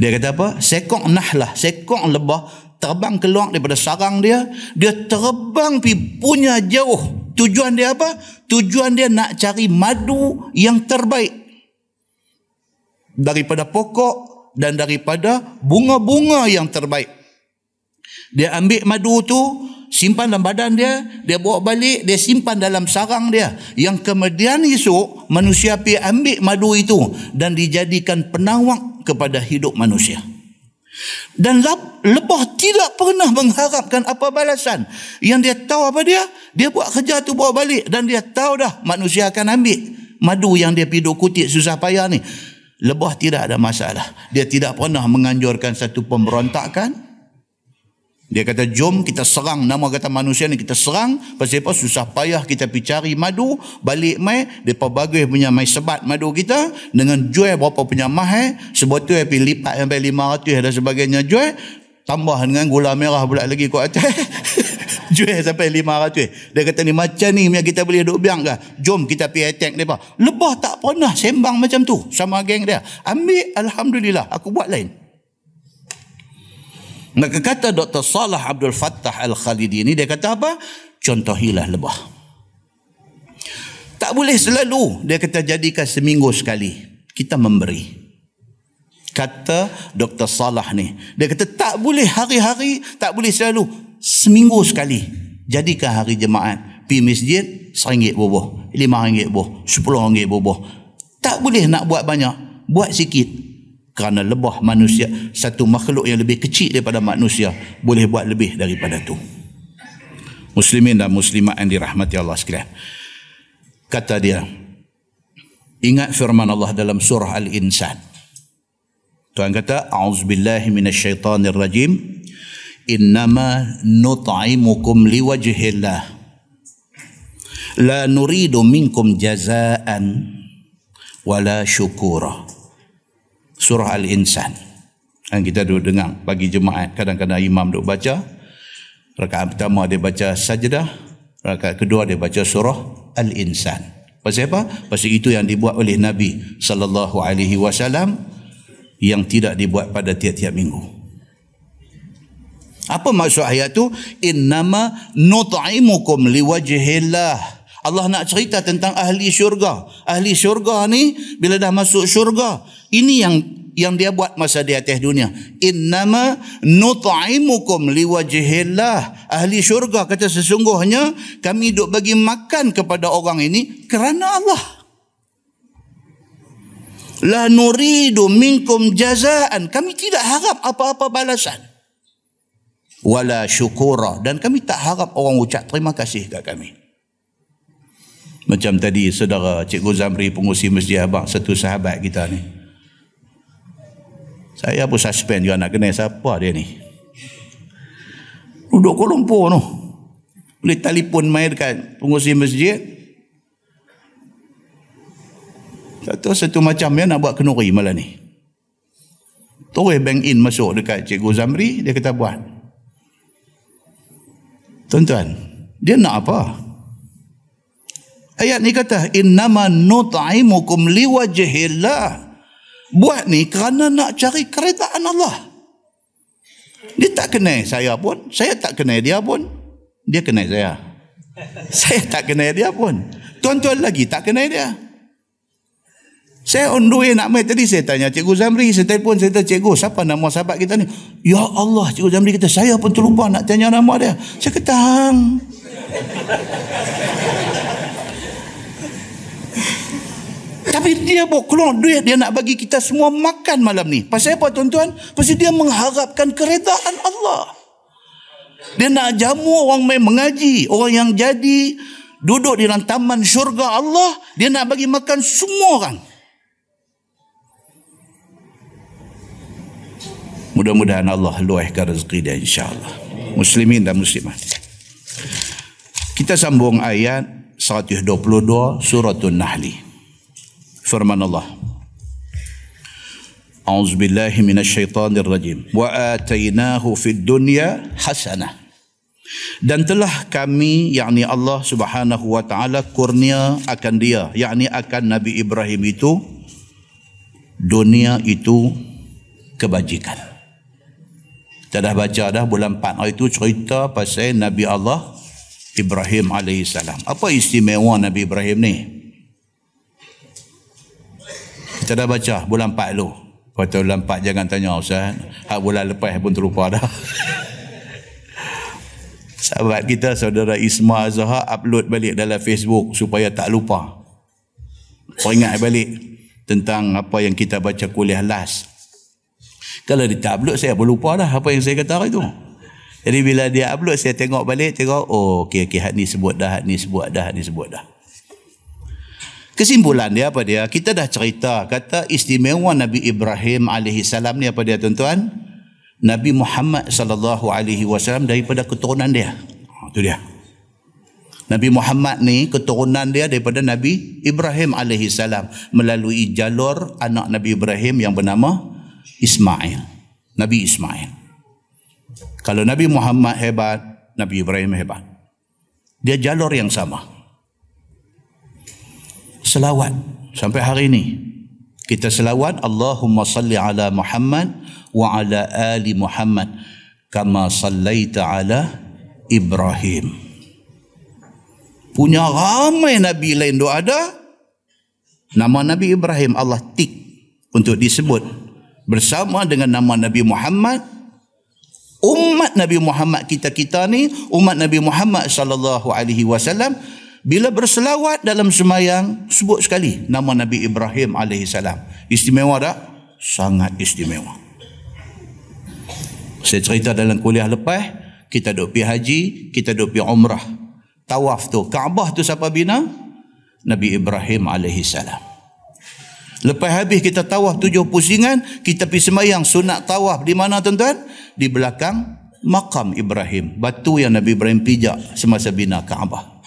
Dia kata apa? Sekok nahlah sekok lebah terbang keluar daripada sarang dia dia terbang pi punya jauh. Tujuan dia apa? Tujuan dia nak cari madu yang terbaik daripada pokok dan daripada bunga-bunga yang terbaik. Dia ambil madu tu, simpan dalam badan dia, dia bawa balik, dia simpan dalam sarang dia. Yang kemudian esok, manusia pergi ambil madu itu dan dijadikan penawak kepada hidup manusia. Dan lebah tidak pernah mengharapkan apa balasan. Yang dia tahu apa dia? Dia buat kerja tu bawa balik dan dia tahu dah manusia akan ambil madu yang dia piduk kutit susah payah ni. Lebah tidak ada masalah. Dia tidak pernah menganjurkan satu pemberontakan. Dia kata, jom kita serang nama kata manusia ni. Kita serang. Pasal apa? Susah payah kita pergi cari madu. Balik mai. Mereka bagus punya mai sebat madu kita. Dengan jual berapa punya mahal. Sebotol pergi lipat sampai 500 dan sebagainya jual. Tambah dengan gula merah pula lagi kuat atas. [laughs] jual sampai 500. Dia kata ni macam ni kita boleh duduk biang ke? Jom kita pergi attack mereka. Lebah tak pernah sembang macam tu sama geng dia. Ambil Alhamdulillah aku buat lain. Maka kata Dr. Salah Abdul Fattah Al-Khalidi ni dia kata apa? Contohilah lebah. Tak boleh selalu dia kata jadikan seminggu sekali kita memberi. Kata Dr. Salah ni. Dia kata tak boleh hari-hari, tak boleh selalu. Seminggu sekali. Jadikan hari jemaat. Pi masjid, RM1 bubuh. RM5 bubuh. RM10 bubuh. Tak boleh nak buat banyak. Buat sikit. Kerana lebah manusia, satu makhluk yang lebih kecil daripada manusia, boleh buat lebih daripada tu. Muslimin dan muslimat yang dirahmati Allah sekalian. Kata dia, ingat firman Allah dalam surah Al-Insan. Tuhan kata, A'udzubillahi minasyaitanir rajim. Innama nut'imukum liwajhillah. La nuridu minkum jazaan wala syukura. Surah Al-Insan. Yang kita duduk dengar bagi jemaat. Kadang-kadang imam duduk baca. Rakaat pertama dia baca sajdah. Rakaat kedua dia baca surah Al-Insan. Pasal apa? Pasal itu yang dibuat oleh Nabi sallallahu alaihi wasallam yang tidak dibuat pada tiap-tiap minggu. Apa maksud ayat tu? Innama nut'imukum liwajhillah. Allah nak cerita tentang ahli syurga. Ahli syurga ni bila dah masuk syurga, ini yang yang dia buat masa di atas dunia. Innama nut'imukum liwajhillah. Ahli syurga kata sesungguhnya kami duk bagi makan kepada orang ini kerana Allah la nuridu minkum jazaan. Kami tidak harap apa-apa balasan. Wala syukura. Dan kami tak harap orang ucap terima kasih kat kami. Macam tadi saudara Cikgu Zamri pengusi Masjid Abang satu sahabat kita ni. Saya pun suspend juga nak kenal siapa dia ni. Duduk Kuala Lumpur tu. Boleh telefon main dekat pengusi masjid Kata satu macam yang nak buat kenuri malam ni. Terus bank in masuk dekat Cikgu Zamri, dia kata buat. Tuan-tuan, dia nak apa? Ayat ni kata, Innama nut'imukum liwajihillah. Buat ni kerana nak cari keredaan Allah. Dia tak kenal saya pun, saya tak kenal dia pun. Dia kenal saya. [laughs] Saya tak kenal dia pun. Tuan-tuan lagi tak kenal dia. Saya on the way nak main tadi saya tanya Cikgu Zamri, saya telefon saya tanya Cikgu, siapa nama sahabat kita ni? Ya Allah, Cikgu Zamri kata saya pun terlupa nak tanya nama dia. Saya kata hang. [laughs] Tapi dia bawa keluar duit dia nak bagi kita semua makan malam ni. Pasal apa tuan-tuan? Pasal dia mengharapkan keredaan Allah. Dia nak jamu orang main mengaji. Orang yang jadi duduk di dalam taman syurga Allah. Dia nak bagi makan semua orang. Mudah-mudahan Allah luahkan rezeki dia insyaAllah. Muslimin dan muslimat. Kita sambung ayat 122 surah Nahli. Firman Allah. أعوذ بالله من rajim wa وآتيناه في dunya حسنة dan telah kami yakni Allah Subhanahu wa taala kurnia akan dia yakni akan Nabi Ibrahim itu dunia itu kebajikan kita dah baca dah bulan 4 hari itu cerita pasal Nabi Allah Ibrahim AS. Apa istimewa Nabi Ibrahim ni? Kita dah baca bulan 4 dulu. Pada bulan 4 jangan tanya Ustaz. Hak bulan lepas pun terlupa dah. [laughs] Sahabat kita saudara Isma Azhar upload balik dalam Facebook supaya tak lupa. Peringat balik tentang apa yang kita baca kuliah last kalau dia tak upload saya pun lupa dah apa yang saya kata hari tu. Jadi bila dia upload saya tengok balik tengok oh okey okey hak ni sebut dah hak ni sebut dah hak ni sebut dah. Kesimpulan dia apa dia? Kita dah cerita kata istimewa Nabi Ibrahim alaihi salam ni apa dia tuan-tuan? Nabi Muhammad sallallahu alaihi wasallam daripada keturunan dia. Ha, itu dia. Nabi Muhammad ni keturunan dia daripada Nabi Ibrahim alaihi salam melalui jalur anak Nabi Ibrahim yang bernama Ismail. Nabi Ismail. Kalau Nabi Muhammad hebat, Nabi Ibrahim hebat. Dia jalur yang sama. Selawat sampai hari ini. Kita selawat Allahumma salli ala Muhammad wa ala ali Muhammad kama sallaita ala Ibrahim. Punya ramai Nabi lain doa ada. Nama Nabi Ibrahim Allah tik untuk disebut bersama dengan nama Nabi Muhammad umat Nabi Muhammad kita-kita ni umat Nabi Muhammad sallallahu alaihi wasallam bila berselawat dalam semayang sebut sekali nama Nabi Ibrahim alaihi salam. Istimewa tak? Sangat istimewa. Saya cerita dalam kuliah lepas kita duk pergi haji kita duk pergi umrah. Tawaf tu Kaabah tu siapa bina? Nabi Ibrahim alaihi salam Lepas habis kita tawaf tujuh pusingan, kita pergi semayang sunat tawaf di mana tuan-tuan? Di belakang makam Ibrahim. Batu yang Nabi Ibrahim pijak semasa bina Kaabah.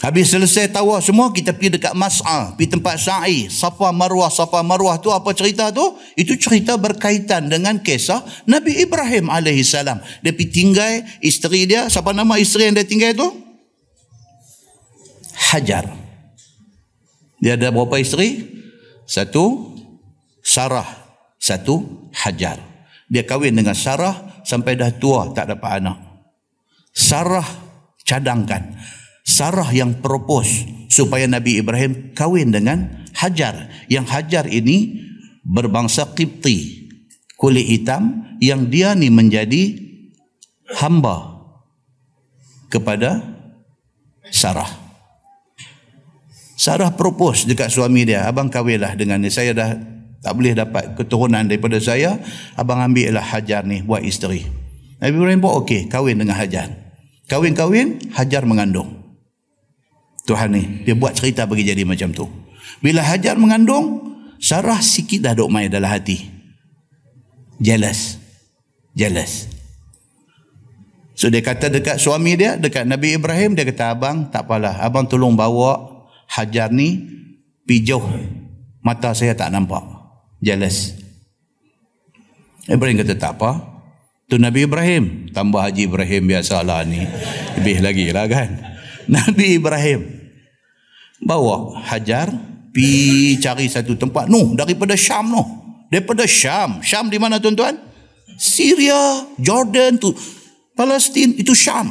Habis selesai tawaf semua, kita pergi dekat Mas'a, pergi tempat sa'i, Safa Marwah, Safa Marwah tu apa cerita tu? Itu cerita berkaitan dengan kisah Nabi Ibrahim AS. Dia pergi tinggal isteri dia, siapa nama isteri yang dia tinggal tu? Hajar. Dia ada berapa isteri? Satu Sarah, satu Hajar. Dia kahwin dengan Sarah sampai dah tua tak dapat anak. Sarah cadangkan. Sarah yang propose supaya Nabi Ibrahim kahwin dengan Hajar. Yang Hajar ini berbangsa Qibti, kulit hitam yang dia ni menjadi hamba kepada Sarah. Sarah propose dekat suami dia, abang kahwinlah dengan ni. Saya dah tak boleh dapat keturunan daripada saya, abang ambil lah Hajar ni buat isteri. Nabi Ibrahim pun okey, kahwin dengan Hajar. Kahwin-kahwin, Hajar mengandung. Tuhan ni, dia buat cerita bagi jadi macam tu. Bila Hajar mengandung, Sarah sikit dah duk main dalam hati. Jealous. Jealous. So dia kata dekat suami dia, dekat Nabi Ibrahim, dia kata, abang tak apalah, abang tolong bawa Hajar ni pijauh mata saya tak nampak. Jealous. Ibrahim kata tak apa. Tu Nabi Ibrahim. Tambah Haji Ibrahim biasalah ni. Lebih lagi lah kan. [laughs] Nabi Ibrahim bawa Hajar pi cari satu tempat. Noh daripada Syam noh daripada Syam. Syam di mana tuan-tuan? Syria Jordan tu. Palestin itu Syam.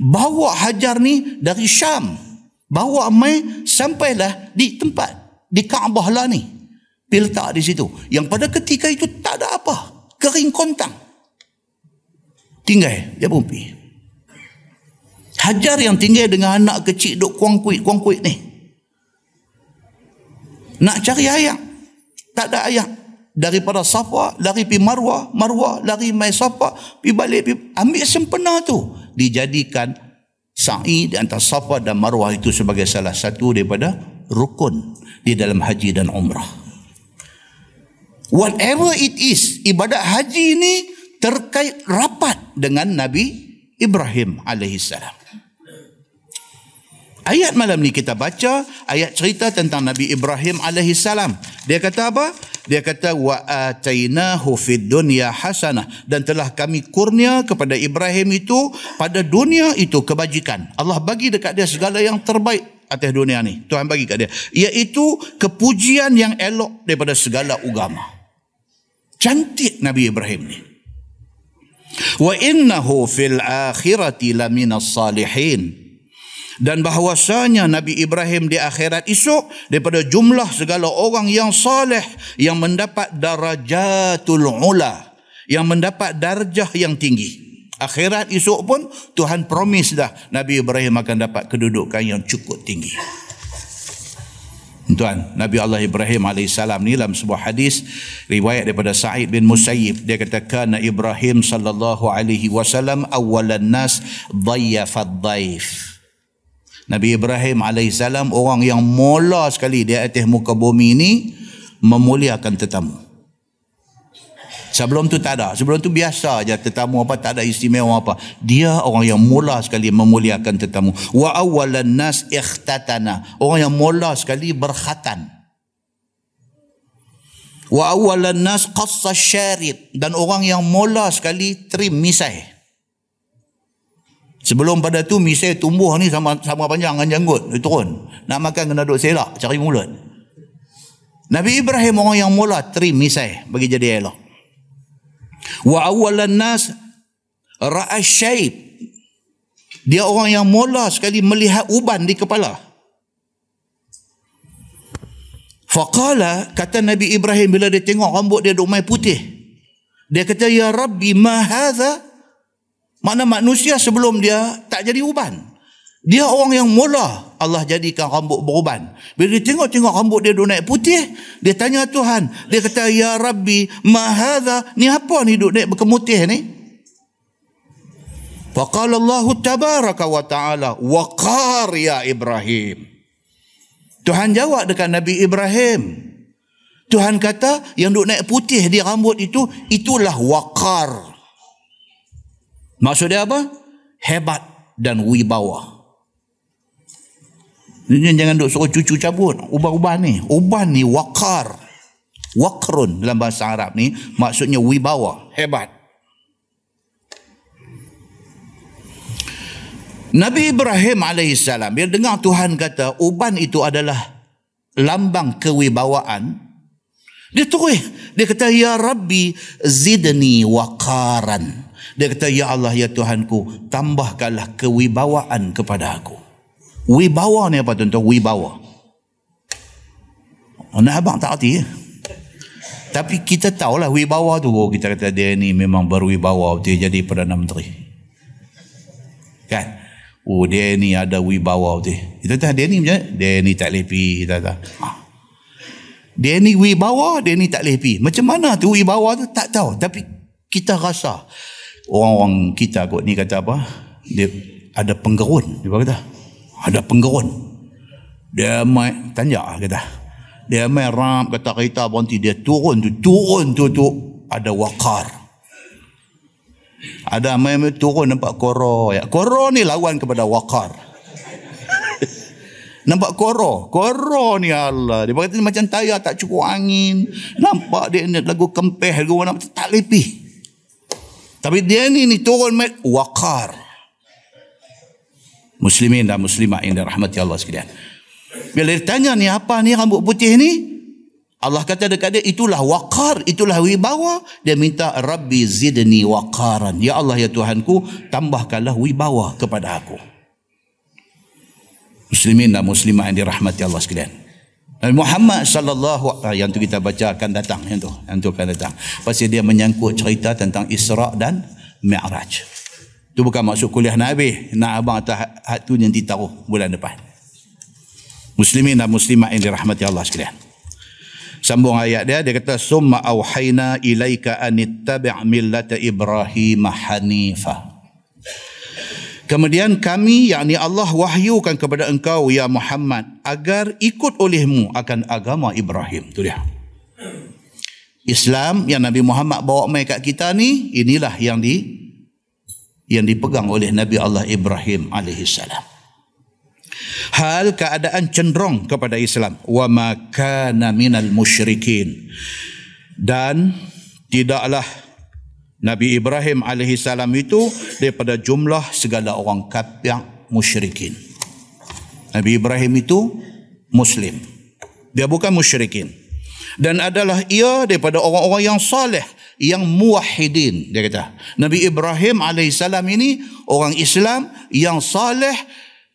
Bawa Hajar ni dari Syam bawa mai sampailah di tempat di Kaabah lah ni. Pergi letak di situ. Yang pada ketika itu tak ada apa. Kering kontang. Tinggal dia pun pergi. Hajar yang tinggal dengan anak kecil duk kuang kuit kuang kuit ni. Nak cari ayam tak ada ayam daripada Safa lari pi Marwah Marwah lari mai Safa pi balik pi ambil sempena tu. Dijadikan sa'i di antara Safa dan Marwah itu sebagai salah satu daripada rukun di dalam haji dan umrah. Whatever it is, ibadat haji ini terkait rapat dengan Nabi Ibrahim alaihissalam. Ayat malam ni kita baca ayat cerita tentang Nabi Ibrahim alaihissalam. Dia kata apa? Dia kata wa atainahu fid dunya hasanah dan telah kami kurnia kepada Ibrahim itu pada dunia itu kebajikan. Allah bagi dekat dia segala yang terbaik atas dunia ni. Tuhan bagi kat dia iaitu kepujian yang elok daripada segala agama. Cantik Nabi Ibrahim ni. Wa innahu fil akhirati laminas salihin dan bahawasanya Nabi Ibrahim di akhirat esok daripada jumlah segala orang yang saleh yang mendapat darajatul ula yang mendapat darjah yang tinggi. Akhirat esok pun Tuhan promis dah Nabi Ibrahim akan dapat kedudukan yang cukup tinggi. Tuan, Nabi Allah Ibrahim AS ni dalam sebuah hadis riwayat daripada Sa'id bin Musayyib. Dia kata kana Ibrahim sallallahu alaihi wasallam awalan nas dhayyafad dhaif Nabi Ibrahim AS orang yang mula sekali di atas muka bumi ini memuliakan tetamu. Sebelum tu tak ada. Sebelum tu biasa aja tetamu apa tak ada istimewa apa. Dia orang yang mula sekali memuliakan tetamu. Wa awalan nas ikhtatana. Orang yang mula sekali berkhatan. Wa awalan nas qassa syarib dan orang yang mula sekali trim misai. Sebelum pada tu misai tumbuh ni sama sama panjang dengan janggut. Dia turun. Nak makan kena duduk selak. Cari mulut. Nabi Ibrahim orang yang mula trim misai bagi jadi elok. Wa awalan nas ra'as syaib. Dia orang yang mula sekali melihat uban di kepala. Faqala kata Nabi Ibrahim bila dia tengok rambut dia duk mai putih. Dia kata ya Rabbi ma hadha? Mana manusia sebelum dia tak jadi uban. Dia orang yang mula Allah jadikan rambut beruban. Bila dia tengok-tengok rambut dia duk naik putih, dia tanya Tuhan. Dia kata ya Rabbi ma hadha? Ni apa ni duk naik berkemutih ni? Faqala Allah tabaraka wa ta'ala waqar ya Ibrahim. Tuhan jawab dekat Nabi Ibrahim. Tuhan kata yang duk naik putih di rambut itu itulah waqar. Maksud dia apa? Hebat dan wibawa. Ini jangan duk suruh cucu cabut. Uban-uban ni. Uban ni waqar. Waqrun dalam bahasa Arab ni maksudnya wibawa. Hebat. Nabi Ibrahim AS bila dengar Tuhan kata uban itu adalah lambang kewibawaan dia terus dia kata ya Rabbi zidni waqaran dia kata ya Allah ya Tuhanku tambahkanlah kewibawaan kepada aku wibawa ni apa tuan-tuan wibawa nak abang tak arti ya? tapi kita tahulah wibawa tu oh, kita kata dia ni memang berwibawa dia jadi Perdana Menteri kan Oh dia ni ada wibawa tu. Kita tahu dia ni macam Dia ni tak lepi. Kita tahu. Ha. Dia ni wibawa, dia ni tak lepi. Macam mana tu wibawa tu? Tak tahu. Tapi kita rasa. Orang-orang kita kot ni kata apa? Dia ada penggerun. Dia kata. Ada penggerun. Dia mai tanya kata. Dia mai ram kata kereta berhenti. Dia turun tu. Turun tu tu. Ada wakar. Ada main turun nampak koro. Ya. Koro ni lawan kepada wakar. [laughs] nampak koro. Koro ni Allah. Dia berkata macam tayar tak cukup angin. Nampak dia ni lagu kempeh. Lagu mana tak lebih. Tapi dia ni ni turun main wakar. Muslimin dan muslimah yang dirahmati Allah sekalian. Bila ditanya ni apa ni rambut putih ni? Allah kata dekat dia itulah waqar, itulah wibawa. Dia minta Rabbi zidni waqaran. Ya Allah ya Tuhanku, tambahkanlah wibawa kepada aku. Muslimin dan muslimah yang dirahmati Allah sekalian. Muhammad sallallahu alaihi yang tu kita baca akan datang yang tu, yang tu akan datang. Pasal dia menyangkut cerita tentang Isra dan Mi'raj. Itu bukan maksud kuliah Nabi. Nak abang atas hat tu nanti taruh bulan depan. Muslimin dan muslimah yang dirahmati Allah sekalian. Sambung ayat dia dia kata summa auhayna ilaika anittabi' millata Ibrahim hanifa. Kemudian kami yakni Allah wahyukan kepada engkau ya Muhammad agar ikut olehmu akan agama Ibrahim. Tu dia. Islam yang Nabi Muhammad bawa mai kat kita ni inilah yang di yang dipegang oleh Nabi Allah Ibrahim alaihi salam hal keadaan cenderung kepada Islam wa makana minal musyrikin dan tidaklah Nabi Ibrahim alaihi salam itu daripada jumlah segala orang kafir musyrikin Nabi Ibrahim itu muslim dia bukan musyrikin dan adalah ia daripada orang-orang yang saleh yang muwahhidin dia kata Nabi Ibrahim alaihissalam ini orang Islam yang saleh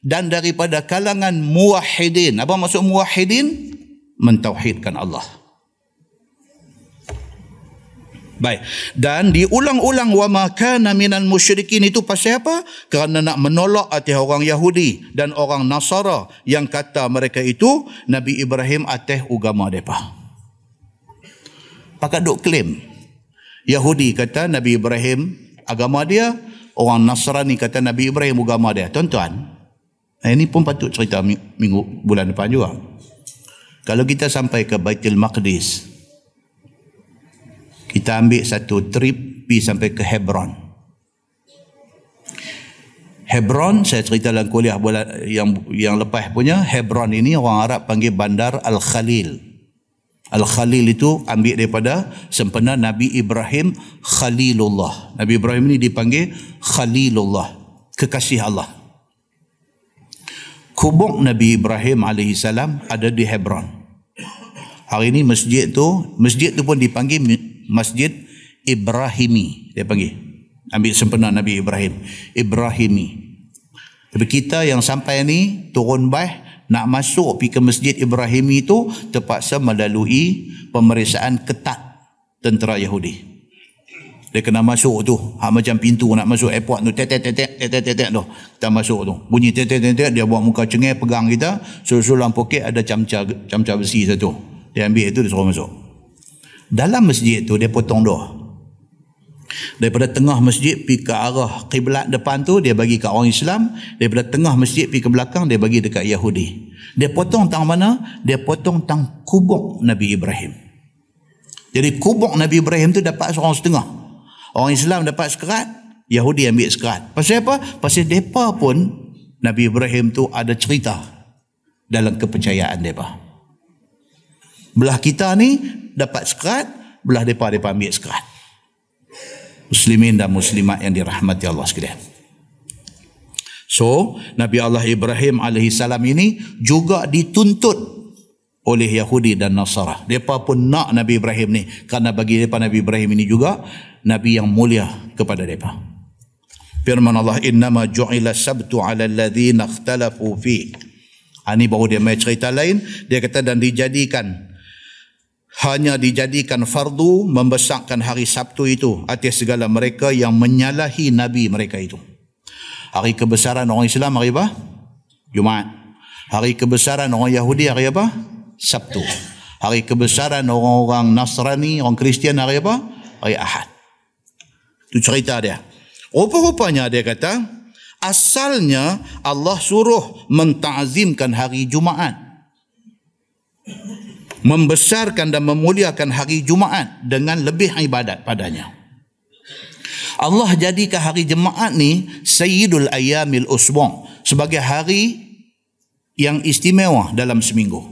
dan daripada kalangan muwahhidin. Apa maksud muwahhidin? Mentauhidkan Allah. Baik. Dan diulang-ulang wa ma kana minal musyrikin itu pasal apa? Kerana nak menolak atas orang Yahudi dan orang Nasara yang kata mereka itu Nabi Ibrahim atas agama depa. Pakat duk klaim. Yahudi kata Nabi Ibrahim agama dia, orang Nasrani kata Nabi Ibrahim agama dia. Tuan-tuan, Eh, ini pun patut cerita minggu bulan depan juga. Kalau kita sampai ke Baitul Maqdis, kita ambil satu trip pergi sampai ke Hebron. Hebron saya cerita dalam kuliah bulan yang yang lepas punya Hebron ini orang Arab panggil bandar Al Khalil. Al Khalil itu ambil daripada sempena Nabi Ibrahim Khalilullah. Nabi Ibrahim ini dipanggil Khalilullah, kekasih Allah kubur Nabi Ibrahim alaihi salam ada di Hebron. Hari ini masjid tu, masjid tu pun dipanggil Masjid Ibrahimi. Dia panggil. Ambil sempena Nabi Ibrahim. Ibrahimi. Tapi kita yang sampai ni turun baih nak masuk pergi ke Masjid Ibrahim itu terpaksa melalui pemeriksaan ketat tentera Yahudi. Dia kena masuk tu. Ha, macam pintu nak masuk airport tu. Tek, tek, tek, tek, tek, tek, tek, tu. Kita masuk tu. Bunyi tek, tek, tek, tek. Dia buat muka cengih, pegang kita. Suruh-suruh poket ada camca, camca besi satu. Dia ambil itu, dia suruh masuk. Dalam masjid tu, dia potong doa. Daripada tengah masjid pergi ke arah kiblat depan tu dia bagi ke orang Islam, daripada tengah masjid pergi ke belakang dia bagi dekat Yahudi. Dia potong tang mana? Dia potong tang kubuk Nabi Ibrahim. Jadi kubuk Nabi Ibrahim tu dapat seorang setengah. Orang Islam dapat sekerat, Yahudi ambil sekerat. Pasal apa? Pasal mereka pun, Nabi Ibrahim tu ada cerita dalam kepercayaan mereka. Belah kita ni dapat sekerat, belah mereka, mereka ambil sekerat. Muslimin dan muslimat yang dirahmati Allah sekalian. So, Nabi Allah Ibrahim AS ini juga dituntut oleh Yahudi dan Nasara. Mereka pun nak Nabi Ibrahim ni. Kerana bagi mereka Nabi Ibrahim ini juga Nabi yang mulia kepada mereka. Firman Allah, Innama ju'ila sabtu ala alladhina akhtalafu fi. Ini ha, baru dia main cerita lain. Dia kata dan dijadikan hanya dijadikan fardu membesarkan hari Sabtu itu atas segala mereka yang menyalahi Nabi mereka itu. Hari kebesaran orang Islam hari apa? Jumaat. Hari kebesaran orang Yahudi hari apa? Sabtu. Hari kebesaran orang-orang Nasrani, orang Kristian hari apa? Hari Ahad. Itu cerita dia. Rupa-rupanya dia kata, asalnya Allah suruh mentazimkan hari Jumaat. Membesarkan dan memuliakan hari Jumaat dengan lebih ibadat padanya. Allah jadikan hari Jumaat ni Sayyidul Ayyamil Usbong sebagai hari yang istimewa dalam seminggu.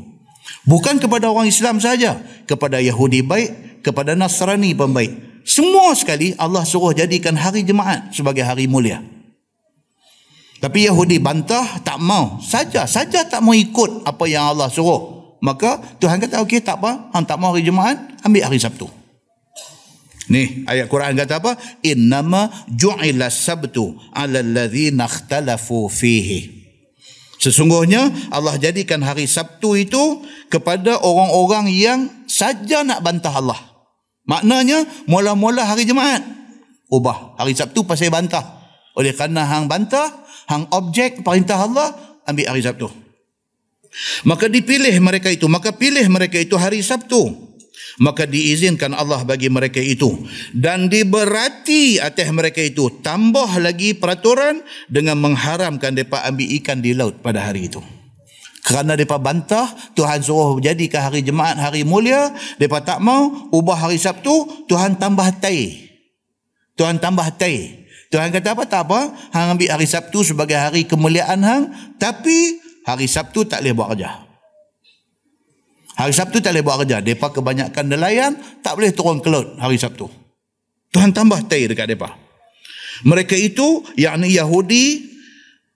Bukan kepada orang Islam saja, kepada Yahudi baik, kepada Nasrani pun baik. Semua sekali Allah suruh jadikan hari jemaat sebagai hari mulia. Tapi Yahudi bantah, tak mau. Saja, saja tak mau ikut apa yang Allah suruh. Maka Tuhan kata, okey tak apa, hang tak mau hari jemaat, ambil hari Sabtu. Ni ayat Quran kata apa? Innama ju'ila sabtu ala alladhina ikhtalafu fihi. Sesungguhnya Allah jadikan hari Sabtu itu kepada orang-orang yang saja nak bantah Allah. Maknanya mula-mula hari Jumaat ubah hari Sabtu pasal bantah. Oleh kerana hang bantah, hang objek perintah Allah ambil hari Sabtu. Maka dipilih mereka itu, maka pilih mereka itu hari Sabtu. Maka diizinkan Allah bagi mereka itu. Dan diberati atas mereka itu. Tambah lagi peraturan dengan mengharamkan mereka ambil ikan di laut pada hari itu. Kerana mereka bantah Tuhan suruh jadikan hari jemaat hari mulia. Mereka tak mau ubah hari Sabtu Tuhan tambah tai. Tuhan tambah tai. Tuhan kata apa? Tak apa hang ambil hari Sabtu sebagai hari kemuliaan hang. Tapi hari Sabtu tak boleh buat kerja Hari Sabtu tak boleh buat kerja. Mereka kebanyakan nelayan, tak boleh turun ke laut hari Sabtu. Tuhan tambah tay dekat mereka. Mereka itu, yakni Yahudi,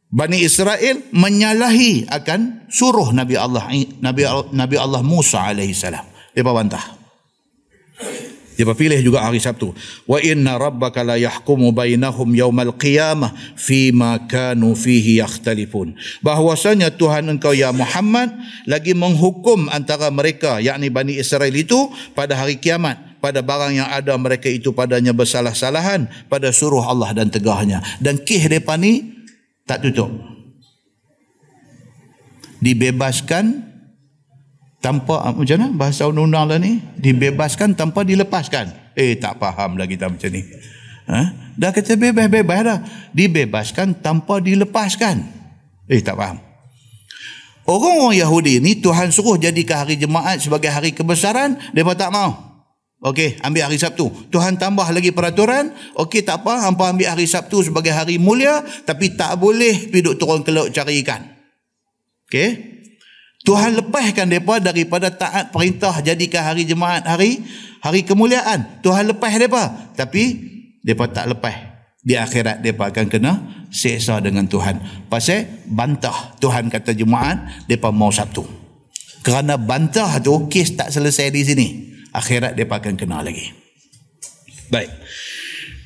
Bani Israel menyalahi akan suruh Nabi Allah Nabi Nabi Allah Musa alaihi salam. Depa bantah. Dia pilih juga hari Sabtu. Wa inna rabbaka la yahkumu bainahum yaumal qiyamah fima kanu fihi yakhtalifun. Bahwasanya Tuhan engkau ya Muhammad lagi menghukum antara mereka yakni Bani Israel itu pada hari kiamat pada barang yang ada mereka itu padanya bersalah-salahan pada suruh Allah dan tegahnya. Dan kih mereka ni tak tutup. Dibebaskan tanpa ah, macam mana bahasa undang-undang lah ni dibebaskan tanpa dilepaskan eh tak faham lah kita macam ni ha? dah kata bebas-bebas dah dibebaskan tanpa dilepaskan eh tak faham orang-orang Yahudi ni Tuhan suruh jadikan hari jemaat sebagai hari kebesaran mereka tak mau Okey, ambil hari Sabtu. Tuhan tambah lagi peraturan. Okey, tak apa. Hampa ambil hari Sabtu sebagai hari mulia. Tapi tak boleh pergi turun ke laut cari ikan. Okey. Tuhan lepaskan mereka daripada taat perintah jadikan hari jemaat hari hari kemuliaan. Tuhan lepas mereka. Tapi mereka tak lepas. Di akhirat mereka akan kena seksa dengan Tuhan. Pasal bantah Tuhan kata jemaat, mereka mau Sabtu. Kerana bantah tu, kes tak selesai di sini. Akhirat mereka akan kena lagi. Baik.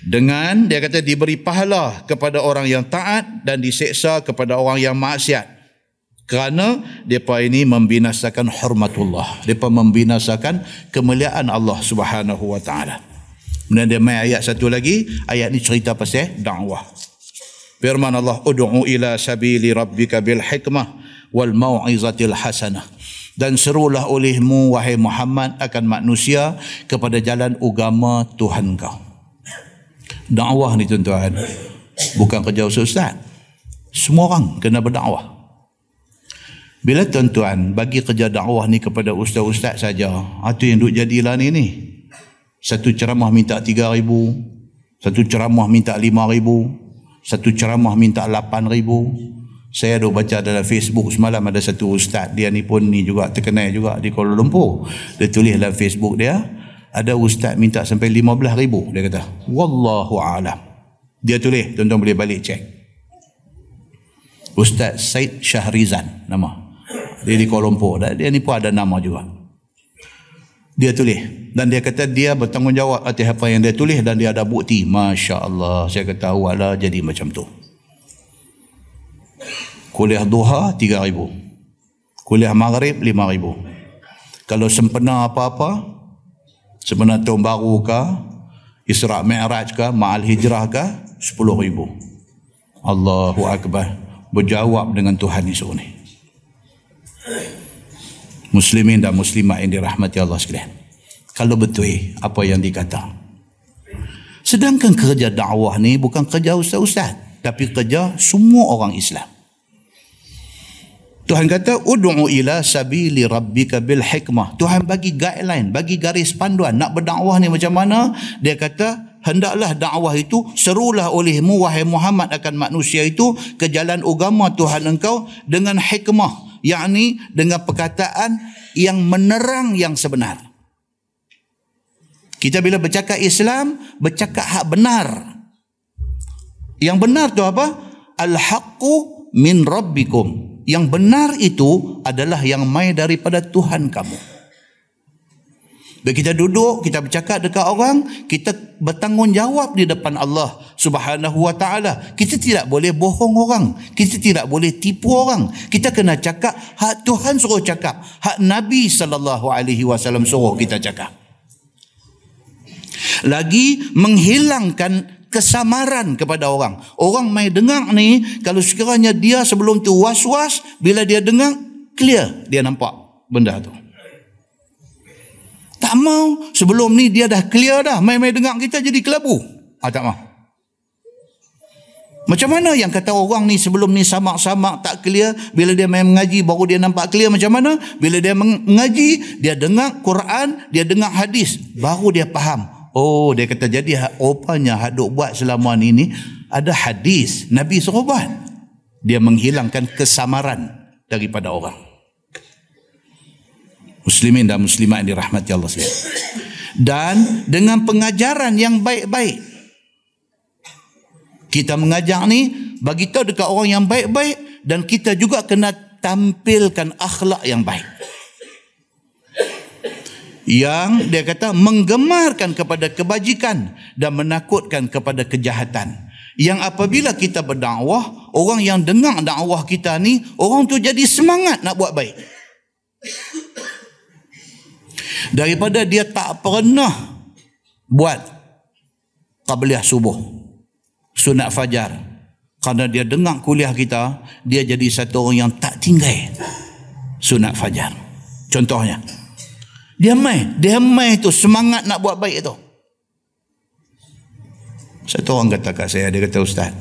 Dengan dia kata diberi pahala kepada orang yang taat dan diseksa kepada orang yang maksiat. Kerana mereka ini membinasakan hormatullah. Mereka membinasakan kemuliaan Allah subhanahu wa ta'ala. Kemudian dia main ayat satu lagi. Ayat ni cerita pasal dakwah. Firman Allah ud'u ila sabili rabbika bil hikmah wal mau'izatil hasanah. Dan serulah olehmu wahai Muhammad akan manusia kepada jalan agama Tuhan kau. Dakwah ni tuan-tuan bukan kerja ustaz. Semua orang kena berdakwah bila tuan-tuan bagi kerja dakwah ni kepada ustaz-ustaz saja, itu yang duk jadilah ni ni. Satu ceramah minta tiga ribu, satu ceramah minta lima ribu, satu ceramah minta lapan ribu. Saya duk baca dalam Facebook semalam ada satu ustaz, dia ni pun ni juga terkenal juga di Kuala Lumpur. Dia tulis dalam Facebook dia, ada ustaz minta sampai lima belah ribu, dia kata. Wallahu a'lam. Dia tulis, tuan-tuan boleh balik cek. Ustaz Said Syahrizan nama. Dia di Kuala Lumpur. Dia ni pun ada nama juga. Dia tulis. Dan dia kata dia bertanggungjawab atas apa yang dia tulis dan dia ada bukti. Masya Allah. Saya kata awallah jadi macam tu. Kuliah duha, tiga ribu. Kuliah maghrib, lima ribu. Kalau sempena apa-apa, sempena tahun baru ke, Isra' Mi'raj ke, Ma'al Hijrah ke, sepuluh ribu. Allahu Akbar. Berjawab dengan Tuhan Yesus ni muslimin dan muslimat yang dirahmati Allah sekalian. Kalau betul apa yang dikata. Sedangkan kerja dakwah ni bukan kerja ustaz-ustaz, tapi kerja semua orang Islam. Tuhan kata ud'u ila sabili rabbika bil hikmah. Tuhan bagi guideline, bagi garis panduan nak berdakwah ni macam mana? Dia kata hendaklah dakwah itu serulah olehmu wahai Muhammad akan manusia itu ke jalan agama Tuhan engkau dengan hikmah yakni dengan perkataan yang menerang yang sebenar. Kita bila bercakap Islam, bercakap hak benar. Yang benar tu apa? Al-haqqu min rabbikum. Yang benar itu adalah yang mai daripada Tuhan kamu. Bila kita duduk, kita bercakap dekat orang, kita bertanggungjawab di depan Allah Subhanahu wa taala. Kita tidak boleh bohong orang. Kita tidak boleh tipu orang. Kita kena cakap hak Tuhan suruh cakap, hak Nabi sallallahu alaihi wasallam suruh kita cakap. Lagi menghilangkan kesamaran kepada orang. Orang mai dengar ni, kalau sekiranya dia sebelum tu was-was, bila dia dengar, clear dia nampak benda tu. Tak mau. Sebelum ni dia dah clear dah. Main-main dengar kita jadi kelabu. Ah, tak mau. Macam mana yang kata orang ni sebelum ni samak-samak tak clear. Bila dia main mengaji baru dia nampak clear macam mana. Bila dia mengaji, dia dengar Quran, dia dengar hadis. Baru dia faham. Oh dia kata jadi rupanya haduk buat selama ni ni ada hadis. Nabi suruh buat. Dia menghilangkan kesamaran daripada orang muslimin dan muslimat yang dirahmati Allah sekalian. Dan dengan pengajaran yang baik-baik. Kita mengajar ni bagi tahu dekat orang yang baik-baik dan kita juga kena tampilkan akhlak yang baik. Yang dia kata menggemarkan kepada kebajikan dan menakutkan kepada kejahatan. Yang apabila kita berdakwah, orang yang dengar dakwah kita ni, orang tu jadi semangat nak buat baik daripada dia tak pernah buat qabliyah subuh sunat fajar. Kerana dia dengar kuliah kita dia jadi satu orang yang tak tinggal sunat fajar. Contohnya dia mai dia mai tu semangat nak buat baik tu. Satu orang kata kat saya dia kata ustaz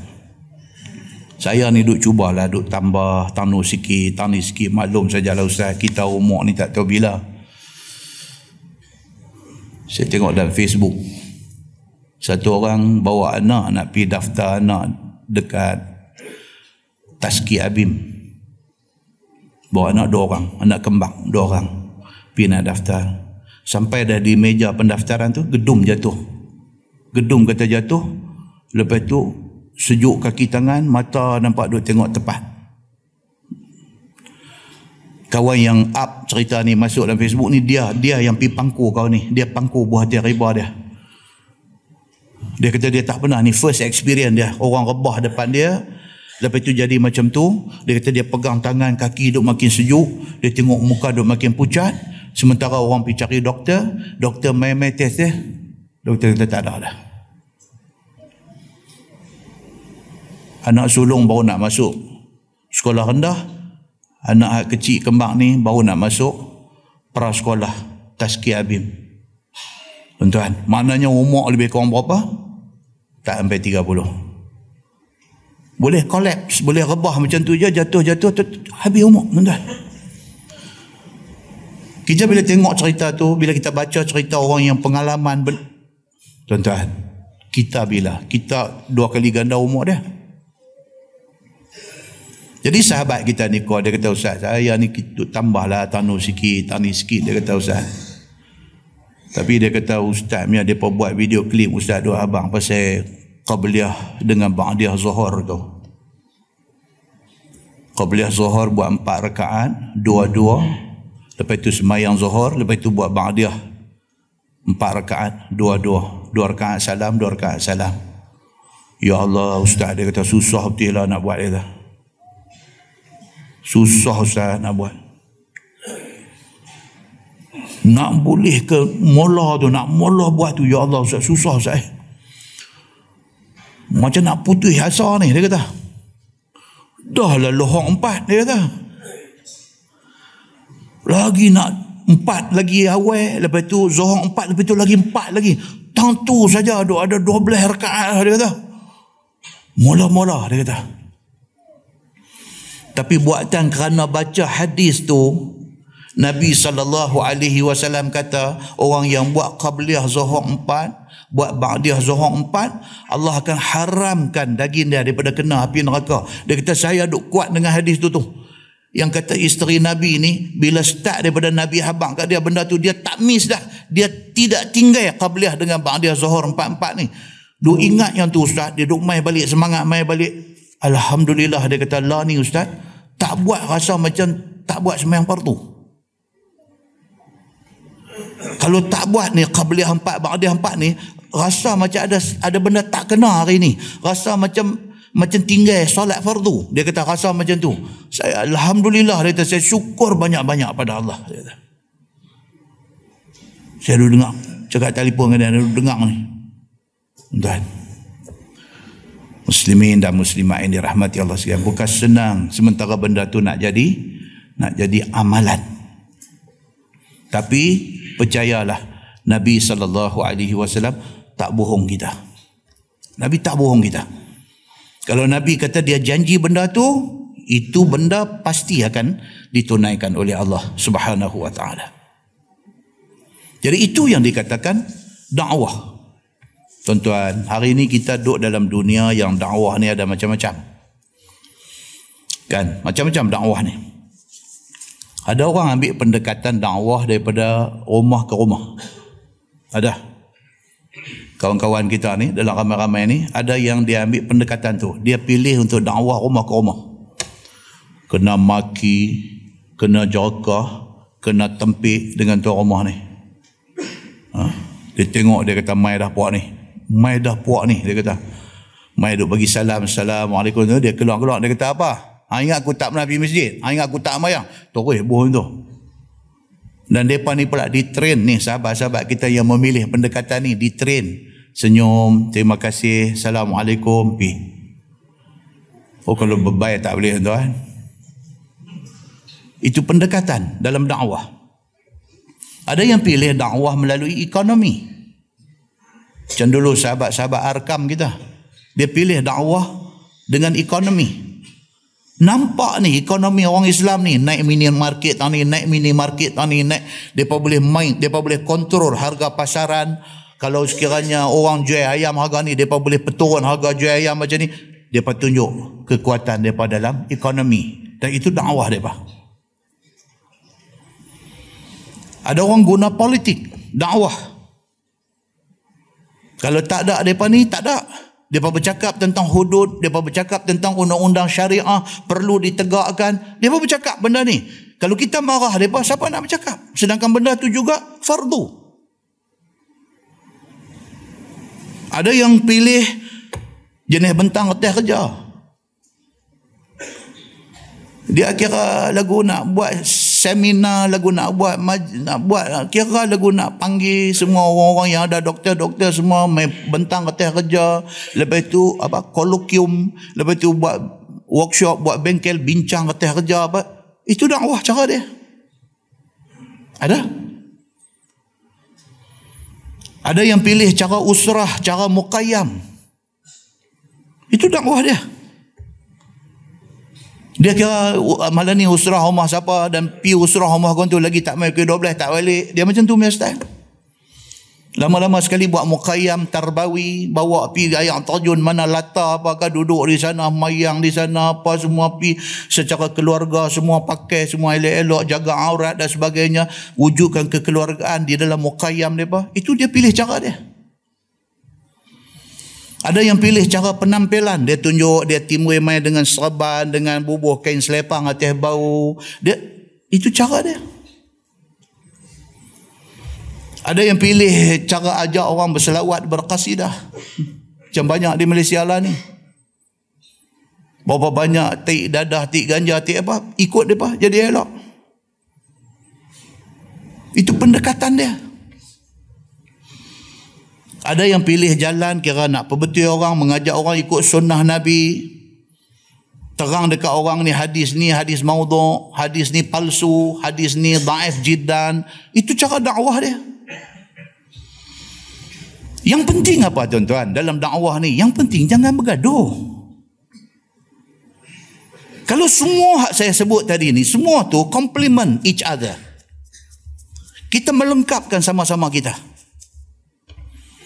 saya ni duk cubalah duk tambah tanu sikit tani sikit maklum sajalah ustaz kita umur ni tak tahu bila saya tengok dalam Facebook satu orang bawa anak nak pergi daftar anak dekat Taski Abim. Bawa anak dua orang anak kembang dua orang pergi nak daftar. Sampai dah di meja pendaftaran tu gedung jatuh. Gedung kata jatuh lepas tu sejuk kaki tangan mata nampak duk tengok tepat kawan yang up cerita ni masuk dalam Facebook ni dia dia yang pi pangku kau ni. Dia pangku buah dia riba dia. Dia kata dia tak pernah ni first experience dia. Orang rebah depan dia. Lepas tu jadi macam tu, dia kata dia pegang tangan kaki duk makin sejuk, dia tengok muka duk makin pucat, sementara orang pergi cari doktor, doktor main-main test dia, doktor kata tak ada dah. Anak sulung baru nak masuk sekolah rendah, anak kecil kembang ni baru nak masuk pra sekolah Tazkiyah Abim. Tuan-tuan, maknanya umur lebih kurang berapa? Tak sampai 30 boleh collapse, boleh rebah macam tu je, jatuh-jatuh, habis umur, tuan-tuan. Kita bila tengok cerita tu, bila kita baca cerita orang yang pengalaman, tuan-tuan, kita bila? Kita dua kali ganda umur dia. Jadi sahabat kita ni kau dia kata Ustaz, saya ni kita tambahlah tanu sikit, tani sikit, dia kata Ustaz. Tapi dia kata Ustaz ni dia buat video klip Ustaz dua abang pasal Qabliyah dengan Ba'diyah Zuhur tu. Qabliyah Zuhur buat empat rakaat, dua-dua. Lepas itu semayang Zuhur, lepas itu buat Ba'diyah. Empat rakaat, dua-dua. Dua rakaat salam, dua rakaat salam. Ya Allah, Ustaz dia kata susah betul lah nak buat dia. Susah Ustaz nak buat. Nak boleh ke mula tu, nak mula buat tu, Ya Allah Ustaz, susah Ustaz. Macam nak putus asa ni dia kata. Dah lah lohong empat dia kata. Lagi nak empat lagi awal lepas tu zohong empat lepas tu lagi empat lagi. Tentu saja ada dua belah rakaat dia kata. Mula-mula dia kata. Tapi buatan kerana baca hadis tu Nabi sallallahu alaihi wasallam kata orang yang buat qabliyah zuhur empat buat ba'diyah zuhur empat Allah akan haramkan daging dia daripada kena api neraka. Dia kata saya duk kuat dengan hadis tu tu. Yang kata isteri Nabi ni bila start daripada Nabi habang kat dia benda tu dia tak miss dah. Dia tidak tinggal qabliyah dengan ba'diyah zuhur empat-empat ni. Duk ingat yang tu ustaz. Dia duk mai balik semangat mai balik Alhamdulillah dia kata lah ni ustaz tak buat rasa macam tak buat sembahyang fardu. Kalau tak buat ni qabliyah empat ba'diyah empat ni rasa macam ada ada benda tak kena hari ni. Rasa macam macam tinggal solat fardu. Dia kata rasa macam tu. Saya alhamdulillah dia kata saya syukur banyak-banyak pada Allah. Dia kata. Saya dulu dengar cakap telefon dengan dia dengar ni. Tuan muslimin dan muslimat yang dirahmati Allah sekalian bukan senang sementara benda tu nak jadi nak jadi amalan tapi percayalah Nabi sallallahu alaihi wasallam tak bohong kita. Nabi tak bohong kita. Kalau Nabi kata dia janji benda tu, itu benda pasti akan ditunaikan oleh Allah Subhanahu wa taala. Jadi itu yang dikatakan dakwah. Tuan-tuan, hari ini kita duduk dalam dunia yang dakwah ni ada macam-macam. Kan? Macam-macam dakwah ni. Ada orang ambil pendekatan dakwah daripada rumah ke rumah. Ada. Kawan-kawan kita ni dalam ramai-ramai ni ada yang dia ambil pendekatan tu. Dia pilih untuk dakwah rumah ke rumah. Kena maki, kena jaga, kena tempik dengan tuan rumah ni. Ha? Dia tengok dia kata mai dah puak ni. Mai dah puak ni dia kata. Mai duk bagi salam, assalamualaikum tu dia keluar-keluar dia kata apa? Ha, ingat aku tak pernah pergi masjid. Ha, ingat aku tak mayang. Terus bohong tu. Dan mereka ni pula ditrain ni sahabat-sahabat kita yang memilih pendekatan ni ditrain. Senyum, terima kasih, Assalamualaikum, pi. Oh kalau berbaik tak boleh tuan. Itu pendekatan dalam dakwah. Ada yang pilih dakwah melalui ekonomi. Macam dulu sahabat-sahabat arkam kita. Dia pilih dakwah dengan ekonomi. Nampak ni ekonomi orang Islam ni naik mini market tani naik mini market tani naik depa boleh main depa boleh kontrol harga pasaran kalau sekiranya orang jual ayam harga ni depa boleh peturun harga jual ayam macam ni depa tunjuk kekuatan depa dalam ekonomi dan itu dakwah depa ada orang guna politik dakwah kalau tak ada depa ni tak ada Depa bercakap tentang hudud, depa bercakap tentang undang-undang syariah perlu ditegakkan. Depa bercakap benda ni. Kalau kita marah depa, siapa nak bercakap? Sedangkan benda tu juga fardu. Ada yang pilih jenis bentang atas kerja. Dia kira lagu nak buat seminar, lagu nak buat nak buat kira lagu nak panggil semua orang-orang yang ada doktor-doktor semua main bentang atas kerja. Lepas tu apa kolokium, lepas tu buat workshop, buat bengkel bincang atas kerja apa. Itu dakwah cara dia. Ada? Ada yang pilih cara usrah, cara muqayyam. Itu dakwah dia. Dia kira uh, malam ni usrah rumah siapa dan pi usrah rumah kau tu lagi tak mai ke 12 tak balik. Dia macam tu punya style. Lama-lama sekali buat muqayyam tarbawi, bawa pi ayam terjun mana lata apakah duduk di sana, mayang di sana apa semua pi secara keluarga semua pakai semua elok-elok jaga aurat dan sebagainya, wujudkan kekeluargaan di dalam muqayyam dia apa. Itu dia pilih cara dia. Ada yang pilih cara penampilan. Dia tunjuk dia timbul main dengan serban, dengan bubuh kain selepang atas bau. Dia itu cara dia. Ada yang pilih cara ajak orang berselawat berkasidah. Macam banyak di Malaysia lah ni. Berapa banyak tik dadah, tik ganja, tik apa. Ikut dia apa, jadi elok. Itu pendekatan dia. Ada yang pilih jalan kira nak perbetul orang, mengajak orang ikut sunnah Nabi. Terang dekat orang ni hadis ni, hadis maudhu, hadis ni palsu, hadis ni daif jiddan. Itu cara dakwah dia. Yang penting apa tuan-tuan dalam dakwah ni? Yang penting jangan bergaduh. Kalau semua hak saya sebut tadi ni, semua tu complement each other. Kita melengkapkan sama-sama kita.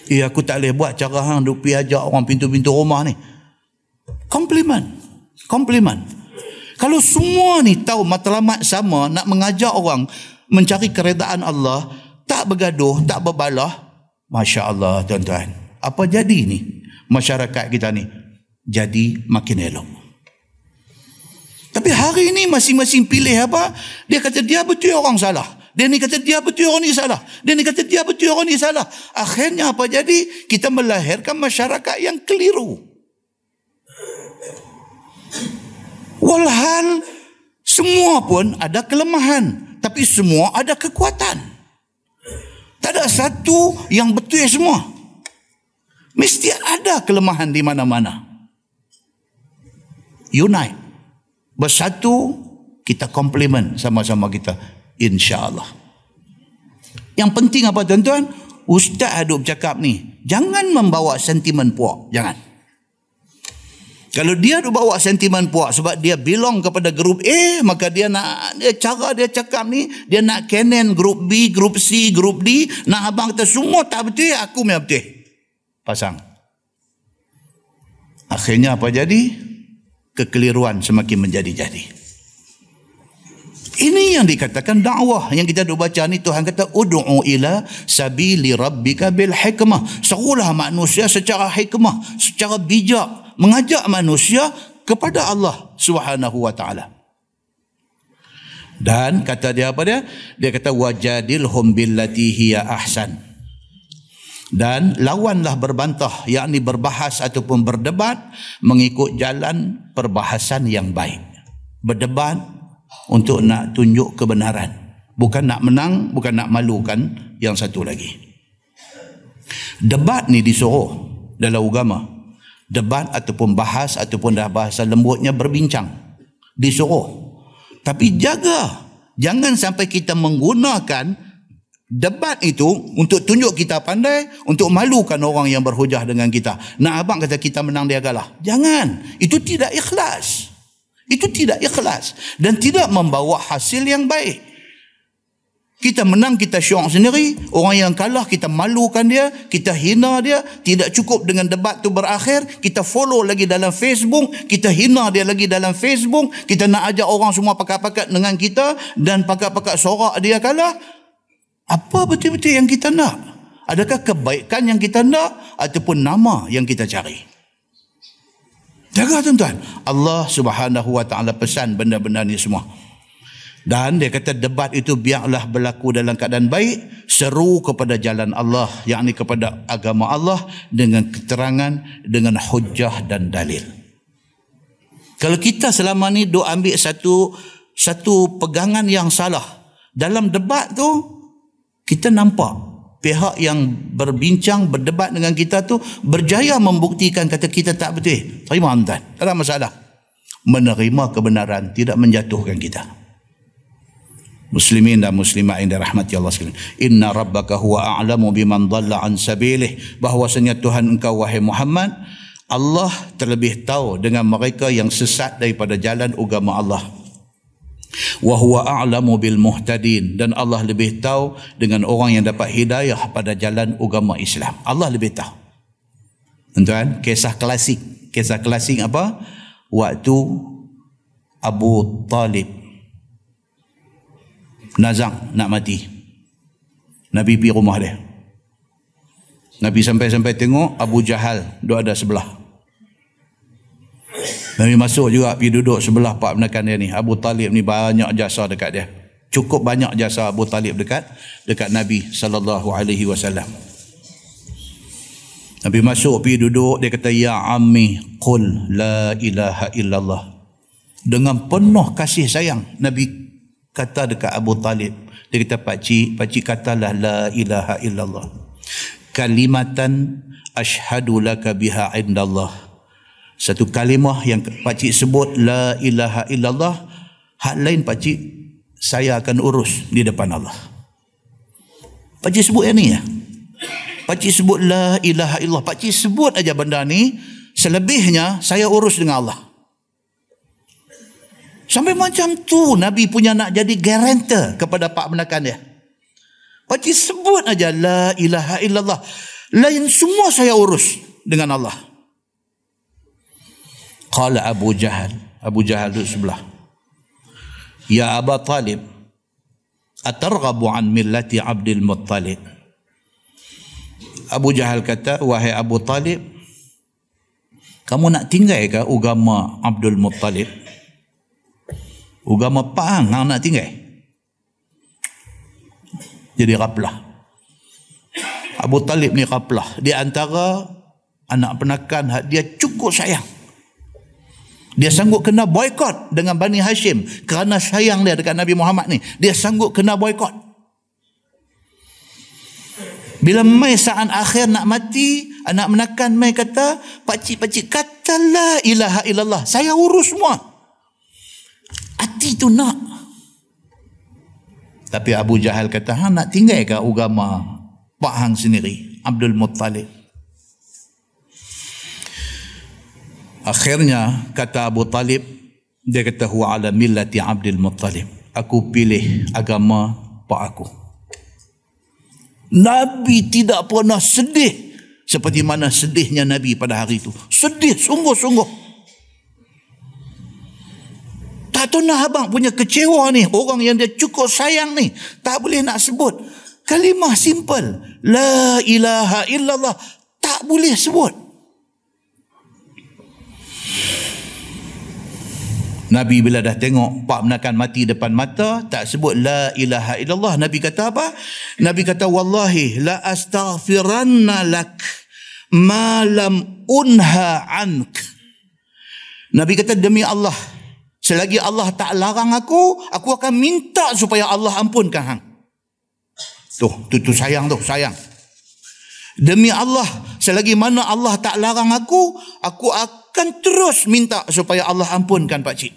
Eh aku tak boleh buat cara hang duk pi ajak orang pintu-pintu rumah ni. Komplimen. Komplimen. Kalau semua ni tahu matlamat sama nak mengajak orang mencari keredaan Allah, tak bergaduh, tak berbalah, Masya Allah tuan-tuan. Apa jadi ni? Masyarakat kita ni jadi makin elok. Tapi hari ini masing-masing pilih apa? Dia kata dia betul orang salah. Dia ni kata dia betul orang ni salah. Dia ni kata dia betul orang ni salah. Akhirnya apa jadi? Kita melahirkan masyarakat yang keliru. Walhal semua pun ada kelemahan. Tapi semua ada kekuatan. Tak ada satu yang betul semua. Mesti ada kelemahan di mana-mana. Unite. Bersatu, kita komplement sama-sama kita InsyaAllah. Yang penting apa tuan-tuan? Ustaz aduk bercakap ni. Jangan membawa sentimen puak. Jangan. Kalau dia ada bawa sentimen puak sebab dia belong kepada grup A, maka dia nak dia cara dia cakap ni, dia nak canon grup B, grup C, grup D, nak abang kata semua tak betul, aku memang betul. Pasang. Akhirnya apa jadi? Kekeliruan semakin menjadi-jadi. Ini yang dikatakan dakwah yang kita duk baca ni Tuhan kata ud'u ila sabili rabbika bil hikmah. Serulah manusia secara hikmah, secara bijak mengajak manusia kepada Allah Subhanahu wa taala. Dan kata dia apa dia? Dia kata wajadilhum billati hiya ahsan. Dan lawanlah berbantah yakni berbahas ataupun berdebat mengikut jalan perbahasan yang baik. Berdebat untuk nak tunjuk kebenaran. Bukan nak menang, bukan nak malukan yang satu lagi. Debat ni disuruh dalam agama. Debat ataupun bahas ataupun dah bahasa lembutnya berbincang. Disuruh. Tapi jaga. Jangan sampai kita menggunakan debat itu untuk tunjuk kita pandai, untuk malukan orang yang berhujah dengan kita. Nak abang kata kita menang dia kalah. Jangan. Itu tidak ikhlas. Itu tidak ikhlas dan tidak membawa hasil yang baik. Kita menang, kita syok sendiri. Orang yang kalah, kita malukan dia. Kita hina dia. Tidak cukup dengan debat tu berakhir. Kita follow lagi dalam Facebook. Kita hina dia lagi dalam Facebook. Kita nak ajak orang semua pakat-pakat dengan kita. Dan pakat-pakat sorak dia kalah. Apa betul-betul yang kita nak? Adakah kebaikan yang kita nak? Ataupun nama yang kita cari? Jaga tuan-tuan. Allah subhanahu wa ta'ala pesan benda-benda ni semua. Dan dia kata debat itu biarlah berlaku dalam keadaan baik. Seru kepada jalan Allah. Yang ini kepada agama Allah. Dengan keterangan, dengan hujah dan dalil. Kalau kita selama ni duk ambil satu satu pegangan yang salah. Dalam debat tu kita nampak pihak yang berbincang berdebat dengan kita tu berjaya membuktikan kata kita tak betul. Terima tuan. Tak ada masalah. Menerima kebenaran tidak menjatuhkan kita. Muslimin dan muslimat yang dirahmati Allah sekalian. Inna rabbaka huwa a'lamu biman dhalla an sabilih. Bahwasanya Tuhan engkau wahai Muhammad Allah terlebih tahu dengan mereka yang sesat daripada jalan agama Allah. Wa huwa a'lamu bil muhtadin dan Allah lebih tahu dengan orang yang dapat hidayah pada jalan agama Islam. Allah lebih tahu. Tuan, kisah klasik. Kisah klasik apa? Waktu Abu Talib Nazang nak mati. Nabi pergi rumah dia. Nabi sampai-sampai tengok Abu Jahal duduk ada sebelah. Nabi masuk juga pergi duduk sebelah pak menekan dia ni. Abu Talib ni banyak jasa dekat dia. Cukup banyak jasa Abu Talib dekat dekat Nabi sallallahu alaihi wasallam. Nabi masuk pergi duduk dia kata ya ammi qul la ilaha illallah. Dengan penuh kasih sayang Nabi kata dekat Abu Talib. Dia kata pak cik, pak cik katalah la ilaha illallah. Kalimatan ashhadu laka biha indallah satu kalimah yang pakcik sebut la ilaha illallah hak lain pakcik saya akan urus di depan Allah. Pakcik sebut yang ni ya? Pakcik sebut la ilaha illallah. Pakcik sebut aja benda ni selebihnya saya urus dengan Allah. Sampai macam tu Nabi punya nak jadi guarantor kepada pak menakan dia. Pakcik sebut aja la ilaha illallah. Lain semua saya urus dengan Allah Qala Abu Jahal. Abu Jahal duduk sebelah. Ya Aba Talib. Atarghabu an millati Abdul Muttalib. Abu Jahal kata, wahai Abu Talib, kamu nak tinggal ke agama Abdul Muttalib? Agama Pahang yang nak tinggal? Jadi raplah. Abu Talib ni raplah. Di antara anak penakan dia cukup sayang. Dia sanggup kena boykot dengan Bani Hashim kerana sayang dia dekat Nabi Muhammad ni. Dia sanggup kena boykot. Bila mai saat akhir nak mati, anak menakan mai kata, pakcik-pakcik katalah ilaha illallah. Saya urus semua. Hati tu nak. Tapi Abu Jahal kata, ha, nak tinggal ke agama Pak Hang sendiri, Abdul Muttalib. Akhirnya kata Abu Talib dia kata huwa ala millati Abdul Muttalib. Aku pilih agama pak aku. Nabi tidak pernah sedih seperti mana sedihnya Nabi pada hari itu. Sedih sungguh-sungguh. Tak tahu nak abang punya kecewa ni. Orang yang dia cukup sayang ni. Tak boleh nak sebut. Kalimah simple. La ilaha illallah. Tak boleh sebut. Nabi bila dah tengok Pak menakan mati depan mata tak sebut la ilaha illallah. Nabi kata apa? Nabi kata wallahi la astaghfiranna lak ma lam unha ank. Nabi kata demi Allah selagi Allah tak larang aku aku akan minta supaya Allah ampunkan hang. Tuh tu tu sayang tu sayang. Demi Allah selagi mana Allah tak larang aku aku akan akan terus minta supaya Allah ampunkan pak cik.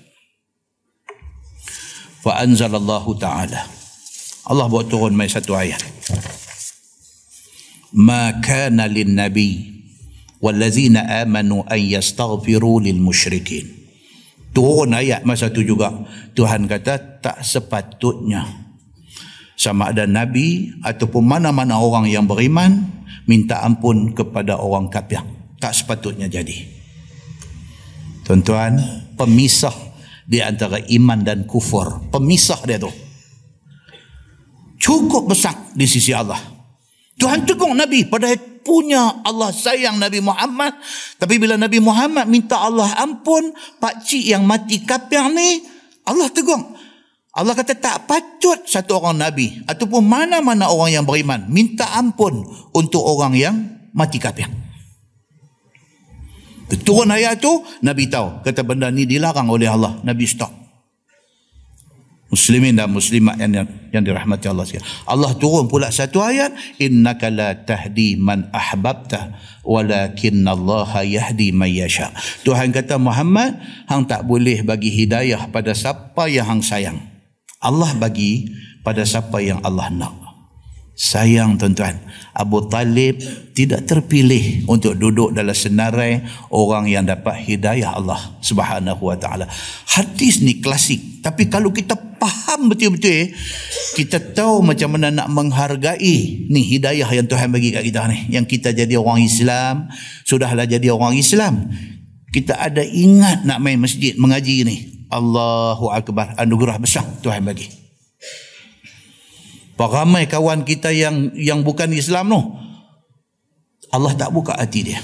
Fa anzalallahu ta'ala. Allah buat turun mai satu ayat. Ma kana lin nabi wallazina amanu an yastaghfiru lil musyrikin. Turun ayat masa tu juga. Tuhan kata tak sepatutnya sama ada nabi ataupun mana-mana orang yang beriman minta ampun kepada orang kafir. Tak sepatutnya jadi. Tuan-tuan, pemisah di antara iman dan kufur. Pemisah dia tu. Cukup besar di sisi Allah. Tuhan tegur Nabi pada punya Allah sayang Nabi Muhammad. Tapi bila Nabi Muhammad minta Allah ampun, pak cik yang mati kafir ni, Allah tegur. Allah kata tak patut satu orang Nabi ataupun mana-mana orang yang beriman minta ampun untuk orang yang mati kafir. Turun ayat tu, Nabi tahu. Kata benda ni dilarang oleh Allah. Nabi stop. Muslimin dan muslimat yang, yang dirahmati Allah sekalian. Allah turun pula satu ayat, innaka la tahdi man ahbabta walakin Allah yahdi man yasha. Tuhan kata Muhammad, hang tak boleh bagi hidayah pada siapa yang hang sayang. Allah bagi pada siapa yang Allah nak. Sayang tuan-tuan, Abu Talib tidak terpilih untuk duduk dalam senarai orang yang dapat hidayah Allah Subhanahu wa taala. Hadis ni klasik, tapi kalau kita faham betul-betul kita tahu macam mana nak menghargai ni hidayah yang Tuhan bagi kat kita ni. Yang kita jadi orang Islam, sudahlah jadi orang Islam. Kita ada ingat nak main masjid mengaji ni. Allahu akbar, anugerah besar Tuhan bagi. Ramai kawan kita yang yang bukan Islam tu. Allah tak buka hati dia.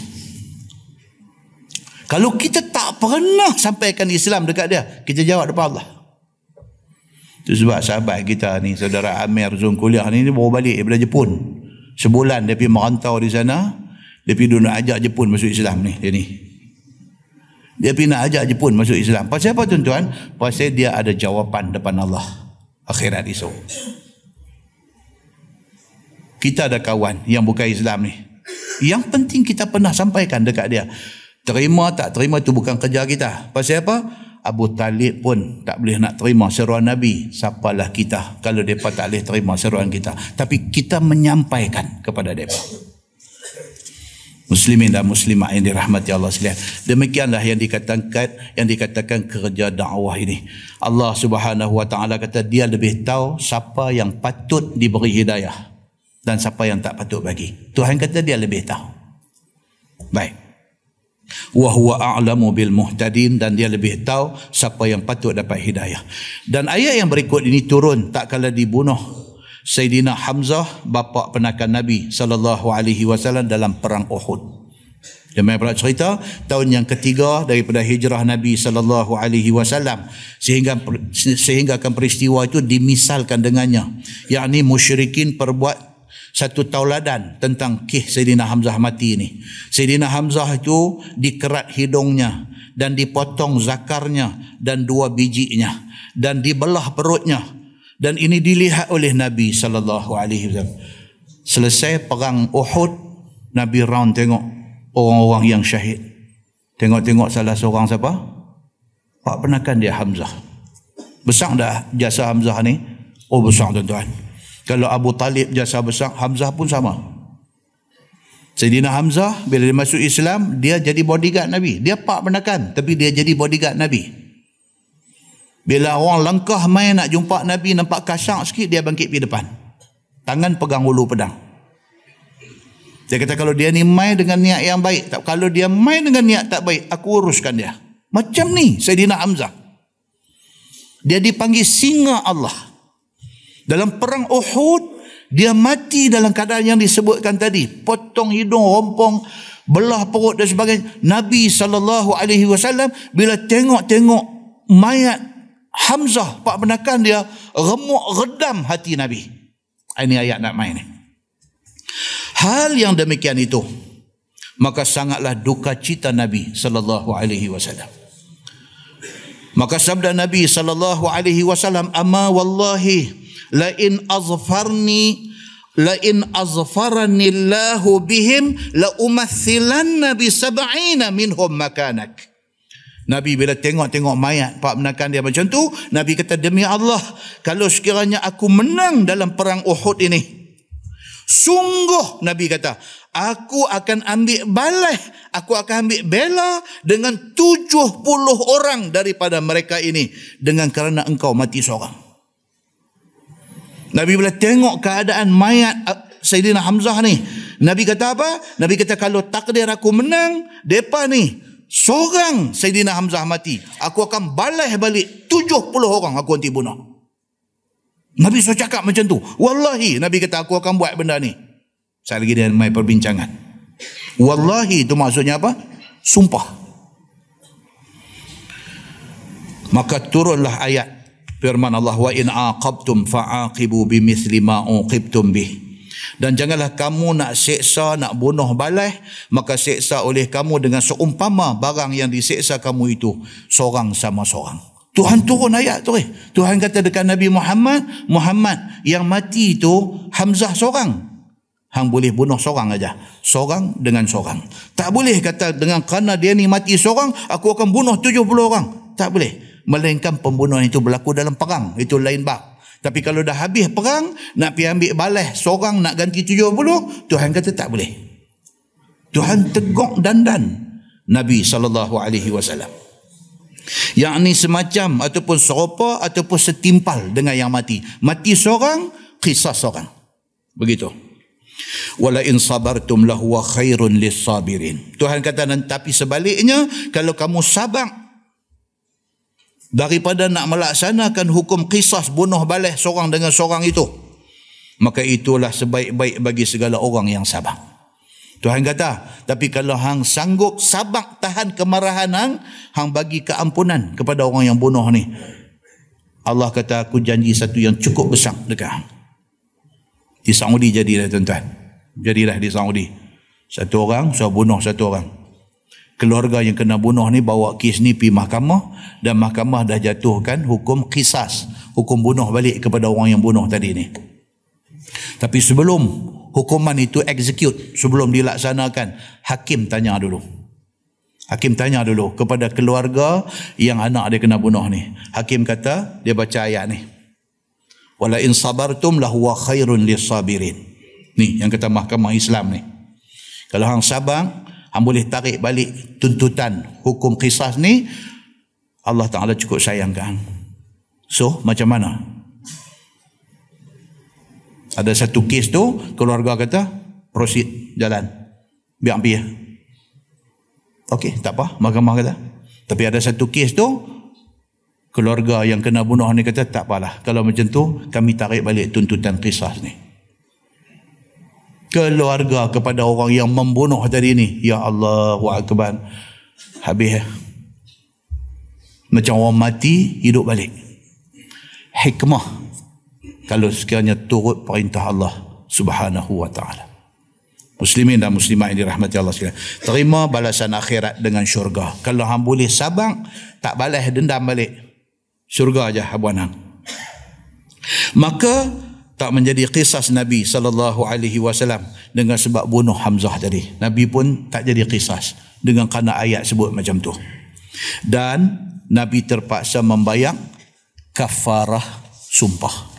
Kalau kita tak pernah sampaikan Islam dekat dia, kita jawab depan Allah. Itu sebab sahabat kita ni, saudara Amir Zul Kuliah ni, dia baru balik daripada Jepun. Sebulan dia pergi merantau di sana, dia pergi nak ajak Jepun masuk Islam ni, dia ni. Dia pergi nak ajak Jepun masuk Islam. Pasal apa tuan-tuan? Pasal dia ada jawapan depan Allah. Akhirat esok. Kita ada kawan yang bukan Islam ni. Yang penting kita pernah sampaikan dekat dia. Terima tak terima tu bukan kerja kita. Pasal apa? Abu Talib pun tak boleh nak terima seruan Nabi. Siapalah kita kalau mereka tak boleh terima seruan kita. Tapi kita menyampaikan kepada mereka. Muslimin dan muslimat yang dirahmati Allah sekalian. Demikianlah yang dikatakan yang dikatakan kerja dakwah ini. Allah Subhanahu wa taala kata dia lebih tahu siapa yang patut diberi hidayah dan siapa yang tak patut bagi. Tuhan kata dia lebih tahu. Baik. Wa huwa a'lamu bil muhtadin dan dia lebih tahu siapa yang patut dapat hidayah. Dan ayat yang berikut ini turun tak kala dibunuh Sayyidina Hamzah bapa penakan Nabi sallallahu alaihi wasallam dalam perang Uhud. Demi pernah cerita tahun yang ketiga daripada hijrah Nabi sallallahu alaihi wasallam sehingga sehingga akan peristiwa itu dimisalkan dengannya yakni musyrikin perbuat satu tauladan tentang kih Sayyidina Hamzah mati ini. Sayyidina Hamzah itu dikerat hidungnya dan dipotong zakarnya dan dua bijinya dan dibelah perutnya dan ini dilihat oleh Nabi sallallahu alaihi wasallam. Selesai perang Uhud, Nabi round tengok orang-orang yang syahid. Tengok-tengok salah seorang siapa? Pak penakan dia Hamzah. Besar dah jasa Hamzah ni? Oh besar tuan-tuan. Kalau Abu Talib jasa besar, Hamzah pun sama. Sayyidina Hamzah bila dia masuk Islam, dia jadi bodyguard Nabi. Dia pak menakan, tapi dia jadi bodyguard Nabi. Bila orang langkah main nak jumpa Nabi, nampak kasar sikit, dia bangkit pergi depan. Tangan pegang hulu pedang. Dia kata kalau dia ni main dengan niat yang baik, tak kalau dia main dengan niat tak baik, aku uruskan dia. Macam ni Sayyidina Hamzah. Dia dipanggil singa Allah. Dalam perang Uhud, dia mati dalam keadaan yang disebutkan tadi. Potong hidung, rompong, belah perut dan sebagainya. Nabi SAW bila tengok-tengok mayat Hamzah, pak benakan dia, remuk redam hati Nabi. Ini ayat nak main ni. Hal yang demikian itu, maka sangatlah duka cita Nabi sallallahu alaihi wasallam. Maka sabda Nabi sallallahu alaihi wasallam, "Ama wallahi la in azfarni la in azfarani Allah bihim la umathilanna bi sab'ina minhum makanak. Nabi bila tengok-tengok mayat Pak menakan dia macam tu Nabi kata demi Allah kalau sekiranya aku menang dalam perang Uhud ini sungguh Nabi kata aku akan ambil balai aku akan ambil bela dengan 70 orang daripada mereka ini dengan kerana engkau mati seorang Nabi bila tengok keadaan mayat uh, Sayyidina Hamzah ni. Nabi kata apa? Nabi kata kalau takdir aku menang, depa ni seorang Sayyidina Hamzah mati, aku akan balas balik 70 orang aku nanti bunuh. Nabi so cakap macam tu. Wallahi Nabi kata aku akan buat benda ni. Saya lagi dia main perbincangan. Wallahi itu maksudnya apa? Sumpah. Maka turunlah ayat firman Allah wa in aqabtum fa'aqibu bimithli ma uqibtum bih Dan janganlah kamu nak seksa, nak bunuh balas, maka seksa oleh kamu dengan seumpama barang yang diseksa kamu itu seorang sama seorang. Tuhan turun ayat tu eh. Tuhan kata dekat Nabi Muhammad, Muhammad yang mati itu Hamzah seorang. Hang boleh bunuh seorang aja. Seorang dengan seorang. Tak boleh kata dengan kerana dia ni mati seorang, aku akan bunuh 70 orang. Tak boleh. Melainkan pembunuhan itu berlaku dalam perang. Itu lain bab. Tapi kalau dah habis perang, nak pergi ambil balas seorang nak ganti tujuh puluh, Tuhan kata tak boleh. Tuhan tegok dandan Nabi SAW. Yang ini semacam ataupun serupa ataupun setimpal dengan yang mati. Mati seorang, kisah seorang. Begitu. Wala in sabartum lahuwa khairun lis sabirin. Tuhan kata tapi sebaliknya kalau kamu sabar daripada nak melaksanakan hukum kisah bunuh balas seorang dengan seorang itu maka itulah sebaik-baik bagi segala orang yang sabar. Tuhan kata tapi kalau hang sanggup sabar tahan kemarahan hang hang bagi keampunan kepada orang yang bunuh ni. Allah kata aku janji satu yang cukup besar dekat hang. Di Saudi jadilah tuan-tuan. Jadilah di Saudi. Satu orang suruh bunuh satu orang keluarga yang kena bunuh ni bawa kes ni pergi mahkamah dan mahkamah dah jatuhkan hukum kisas hukum bunuh balik kepada orang yang bunuh tadi ni. Tapi sebelum hukuman itu execute sebelum dilaksanakan hakim tanya dulu. Hakim tanya dulu kepada keluarga yang anak dia kena bunuh ni. Hakim kata dia baca ayat ni. Wala in sabartum lahu khairun lisabirin ni yang kata mahkamah Islam ni. Kalau hang sabar boleh tarik balik tuntutan hukum kisah ni Allah Ta'ala cukup sayang kan so macam mana ada satu kes tu keluarga kata proceed jalan biar biar Okey, tak apa, mahkamah kata. Tapi ada satu kes tu, keluarga yang kena bunuh ni kata, tak apalah. Kalau macam tu, kami tarik balik tuntutan kisah ni keluarga kepada orang yang membunuh tadi ni. Ya Allah wa akbar. Habis ya. macam orang mati hidup balik. Hikmah. Kalau sekiranya turut perintah Allah subhanahu wa ta'ala. Muslimin dan muslimat yang dirahmati Allah sekalian. Terima balasan akhirat dengan syurga. Kalau hang boleh sabar tak balas dendam balik. Syurga aja abuan hang maka tak menjadi kisah Nabi sallallahu alaihi wasallam dengan sebab bunuh Hamzah tadi. Nabi pun tak jadi kisah dengan kerana ayat sebut macam tu. Dan Nabi terpaksa membayar kafarah sumpah.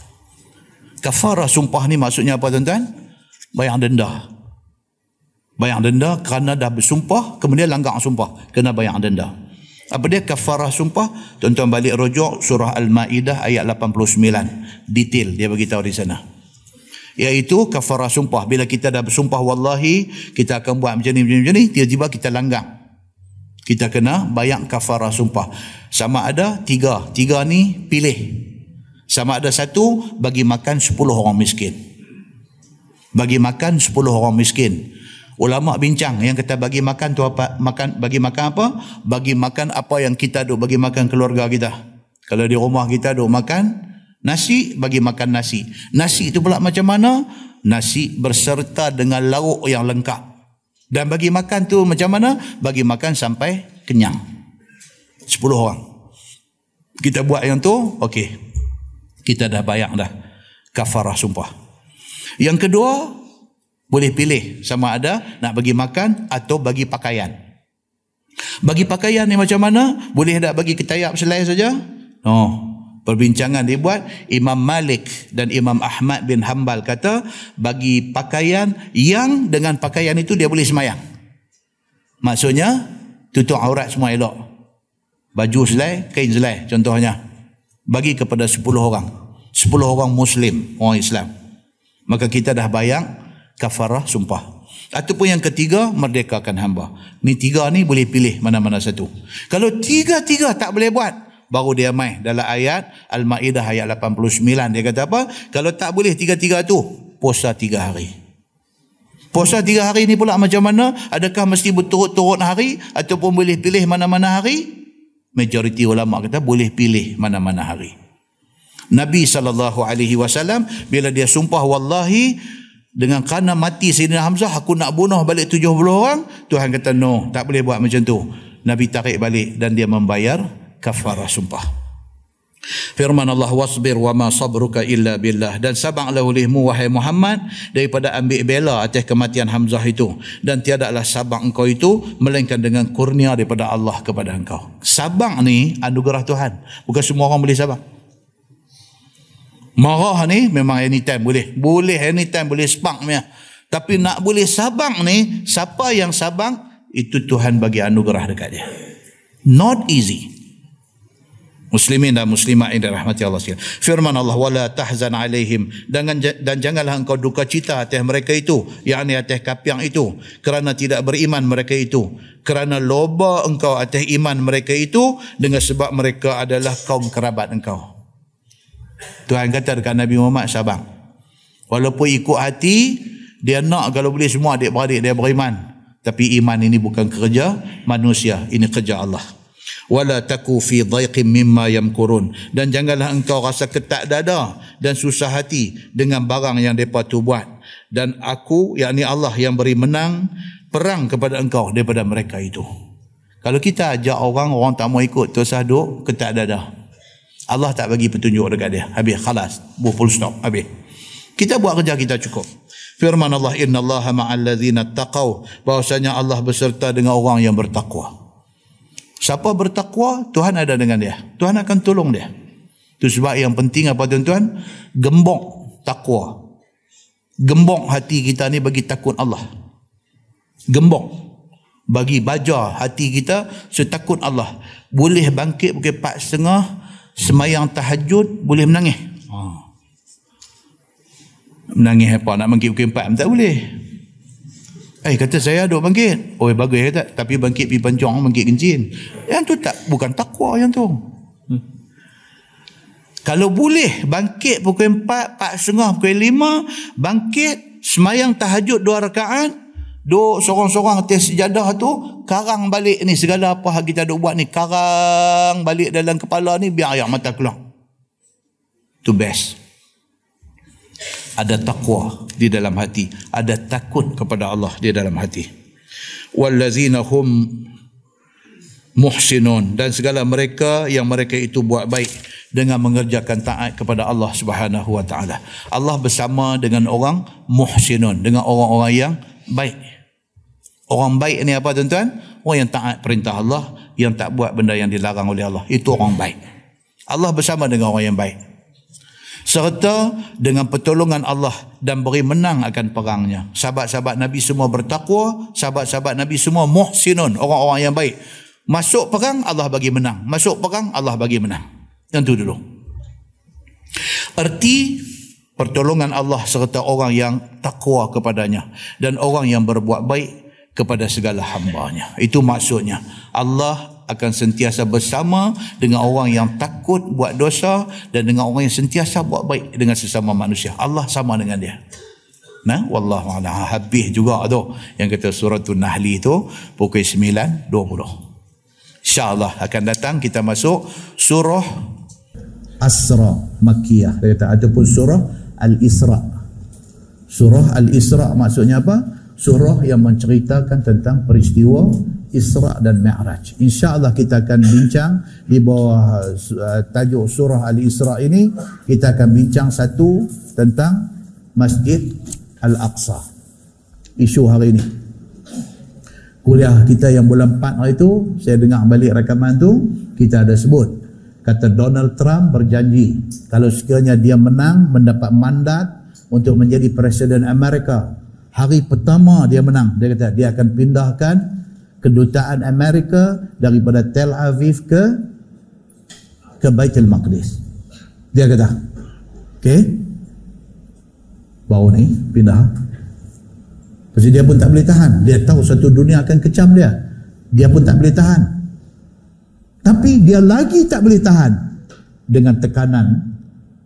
Kafarah sumpah ni maksudnya apa tuan-tuan? Bayar denda. Bayar denda kerana dah bersumpah kemudian langgar sumpah kena bayar denda. Apa dia kafarah sumpah? Tuan-tuan balik rujuk surah Al-Maidah ayat 89. Detail dia bagi tahu di sana. Iaitu kafarah sumpah. Bila kita dah bersumpah wallahi, kita akan buat macam ni, macam ni, macam ni tiba-tiba kita langgar. Kita kena bayar kafarah sumpah. Sama ada tiga. Tiga ni pilih. Sama ada satu, bagi makan sepuluh orang miskin. Bagi makan sepuluh orang miskin. Ulama bincang yang kata bagi makan tu apa? Makan bagi makan apa? Bagi makan apa yang kita duk bagi makan keluarga kita. Kalau di rumah kita duk makan nasi, bagi makan nasi. Nasi itu pula macam mana? Nasi berserta dengan lauk yang lengkap. Dan bagi makan tu macam mana? Bagi makan sampai kenyang. Sepuluh orang. Kita buat yang tu, okey. Kita dah bayar dah. Kafarah sumpah. Yang kedua, boleh pilih sama ada nak bagi makan atau bagi pakaian. Bagi pakaian ni macam mana? Boleh tak bagi ketayap selai saja? Oh, perbincangan dibuat Imam Malik dan Imam Ahmad bin Hambal kata bagi pakaian yang dengan pakaian itu dia boleh semayang. Maksudnya tutup aurat semua elok. Baju selai, kain selai contohnya. Bagi kepada 10 orang. 10 orang Muslim, orang Islam. Maka kita dah bayang kafarah sumpah. Ataupun yang ketiga, merdekakan hamba. Ni tiga ni boleh pilih mana-mana satu. Kalau tiga-tiga tak boleh buat, baru dia mai dalam ayat Al-Ma'idah ayat 89. Dia kata apa? Kalau tak boleh tiga-tiga tu, puasa tiga hari. Puasa tiga hari ni pula macam mana? Adakah mesti berturut-turut hari? Ataupun boleh pilih mana-mana hari? Majoriti ulama kata boleh pilih mana-mana hari. Nabi SAW bila dia sumpah wallahi dengan kerana mati Sayyidina Hamzah aku nak bunuh balik 70 orang Tuhan kata no tak boleh buat macam tu Nabi tarik balik dan dia membayar kafarah sumpah Firman Allah wasbir wa ma sabruka illa billah dan sabanglah olehmu wahai Muhammad daripada ambil bela atas kematian Hamzah itu dan tiadalah sabang engkau itu melainkan dengan kurnia daripada Allah kepada engkau. Sabang ni anugerah Tuhan. Bukan semua orang boleh sabang. Marah ni memang anytime boleh. Boleh anytime boleh spark punya. Tapi nak boleh sabang ni siapa yang sabang itu Tuhan bagi anugerah dekat dia. Not easy. Muslimin dan muslimat yang dirahmati Allah sekalian. Firman Allah wala tahzan alaihim dan dan janganlah engkau duka cita atas mereka itu, yakni atas kapiang itu kerana tidak beriman mereka itu. Kerana loba engkau atas iman mereka itu dengan sebab mereka adalah kaum kerabat engkau. Tuhan kata dekat Nabi Muhammad sabang. Walaupun ikut hati dia nak kalau boleh semua adik-beradik dia beriman. Tapi iman ini bukan kerja manusia, ini kerja Allah. Wala taku fi dhaiqin mimma yamkurun. Dan janganlah engkau rasa ketak dada dan susah hati dengan barang yang depa tu buat. Dan aku yakni Allah yang beri menang perang kepada engkau daripada mereka itu. Kalau kita ajak orang orang tak mau ikut tu duk ketak dada Allah tak bagi petunjuk dekat dia habis khalas full stop habis kita buat kerja kita cukup firman Allah innallaha ma'al ladzina taqaw bahwasanya Allah beserta dengan orang yang bertakwa Siapa bertakwa, Tuhan ada dengan dia. Tuhan akan tolong dia. Itu sebab yang penting apa tuan-tuan? Gembok takwa. Gembok hati kita ni bagi takut Allah. Gembok. Bagi baja hati kita setakut Allah. Boleh bangkit pukul empat setengah, semayang tahajud, boleh menangis. Ha. Menangis apa? Nak bangkit pukul empat? Tak boleh. Eh kata saya duk bangkit. Oh bagus ya tak? Tapi bangkit pi pancong, bangkit kencin. Yang tu tak bukan takwa yang tu. Hmm. Kalau boleh bangkit pukul 4, 4 setengah, pukul 5, bangkit, semayang tahajud dua rakaat, duk sorang-sorang atas sejadah tu, karang balik ni. Segala apa yang kita duk buat ni, karang balik dalam kepala ni, biar air mata keluar. Tu best. Ada takwa di dalam hati. Ada takut kepada Allah di dalam hati. Wallazina hum muhsinun. Dan segala mereka yang mereka itu buat baik dengan mengerjakan taat kepada Allah Subhanahu wa taala. Allah bersama dengan orang muhsinun dengan orang-orang yang baik orang baik ni apa tuan-tuan orang yang taat perintah Allah yang tak buat benda yang dilarang oleh Allah itu orang baik Allah bersama dengan orang yang baik serta dengan pertolongan Allah dan beri menang akan perangnya. Sahabat-sahabat Nabi semua bertakwa, sahabat-sahabat Nabi semua muhsinun, orang-orang yang baik. Masuk perang Allah bagi menang, masuk perang Allah bagi menang. Yang tu dulu. Erti pertolongan Allah serta orang yang takwa kepadanya dan orang yang berbuat baik kepada segala hambanya. Itu maksudnya. Allah akan sentiasa bersama dengan orang yang takut buat dosa dan dengan orang yang sentiasa buat baik dengan sesama manusia. Allah sama dengan dia. Nah, wallahu a'lam. Habis juga tu yang kata suratul Nahli tu pukul 9.20. Insya-Allah akan datang kita masuk surah Asra Makkiyah. Dia kata ataupun surah Al-Isra. Surah Al-Isra maksudnya apa? Surah yang menceritakan tentang peristiwa Isra dan Mi'raj. InsyaAllah kita akan bincang di bawah uh, tajuk surah Al-Isra ini, kita akan bincang satu tentang Masjid Al-Aqsa. Isu hari ini. Kuliah kita yang bulan 4 hari itu, saya dengar balik rekaman tu, kita ada sebut. Kata Donald Trump berjanji, kalau sekiranya dia menang, mendapat mandat untuk menjadi Presiden Amerika, hari pertama dia menang, dia kata dia akan pindahkan kedutaan Amerika daripada Tel Aviv ke ke Baitul Maqdis. Dia kata, okey, baru ni pindah. Pasti dia pun tak boleh tahan. Dia tahu satu dunia akan kecam dia. Dia pun tak boleh tahan. Tapi dia lagi tak boleh tahan dengan tekanan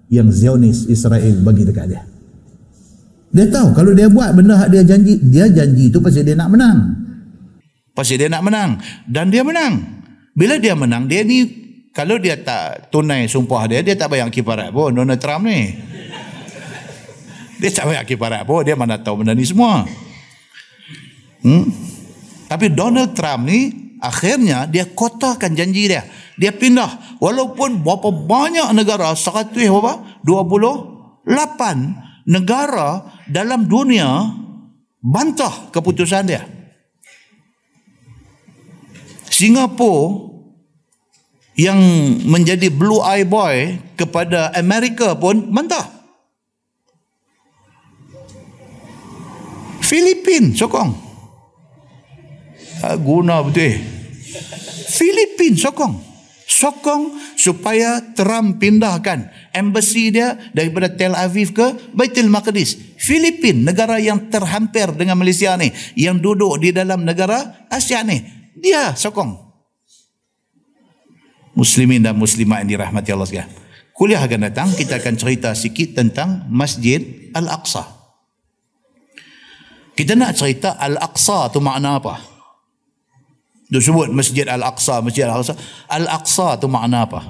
yang Zionis Israel bagi dekat dia. Dia tahu kalau dia buat benda hak dia janji, dia janji itu pasti dia nak menang. Pasti dia nak menang. Dan dia menang. Bila dia menang, dia ni, kalau dia tak tunai sumpah dia, dia tak bayang kiparat pun, Donald Trump ni. dia tak payah kiparat pun. Dia mana tahu benda ni semua. Hmm? Tapi Donald Trump ni akhirnya dia kotakan janji dia. Dia pindah. Walaupun berapa banyak negara, 100 berapa? 28 negara dalam dunia bantah keputusan dia. Singapura yang menjadi blue eye boy kepada Amerika pun bantah. Filipin sokong. Ah, guna betul. Filipin sokong. Sokong supaya Trump pindahkan embassy dia daripada Tel Aviv ke Baitul Maqdis. Filipin, negara yang terhampir dengan Malaysia ni, yang duduk di dalam negara Asia ni, dia sokong. Muslimin dan muslimat yang dirahmati Allah sekalian. Kuliah akan datang, kita akan cerita sikit tentang Masjid Al-Aqsa. Kita nak cerita Al-Aqsa tu makna apa? Dia sebut Masjid Al-Aqsa, Masjid Al-Aqsa. Al-Aqsa tu makna apa?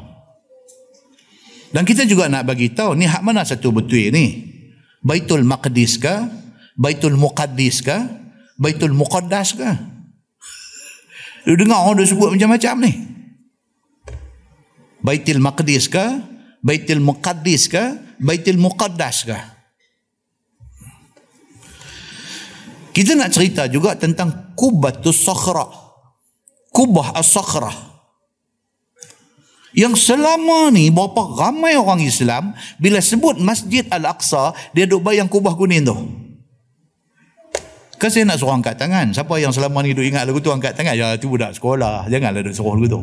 Dan kita juga nak bagi tahu ni hak mana satu betul ni? Baitul Maqdis ke? Baitul Muqaddis ke? Baitul Muqaddas ke? Dia dengar orang dia sebut macam-macam ni. Baitul Maqdis ke? Baitul Muqaddis ke? Baitul Muqaddas ke? Kita nak cerita juga tentang Kubatus Sakhra. Kubah As-Sakhrah. Yang selama ni berapa ramai orang Islam bila sebut Masjid Al-Aqsa dia duk bayang kubah kuning tu. Saya nak suruh angkat tangan. Siapa yang selama ni duk ingat lagu tu angkat tangan. Ya tu budak sekolah. Janganlah duk suruh lagu tu.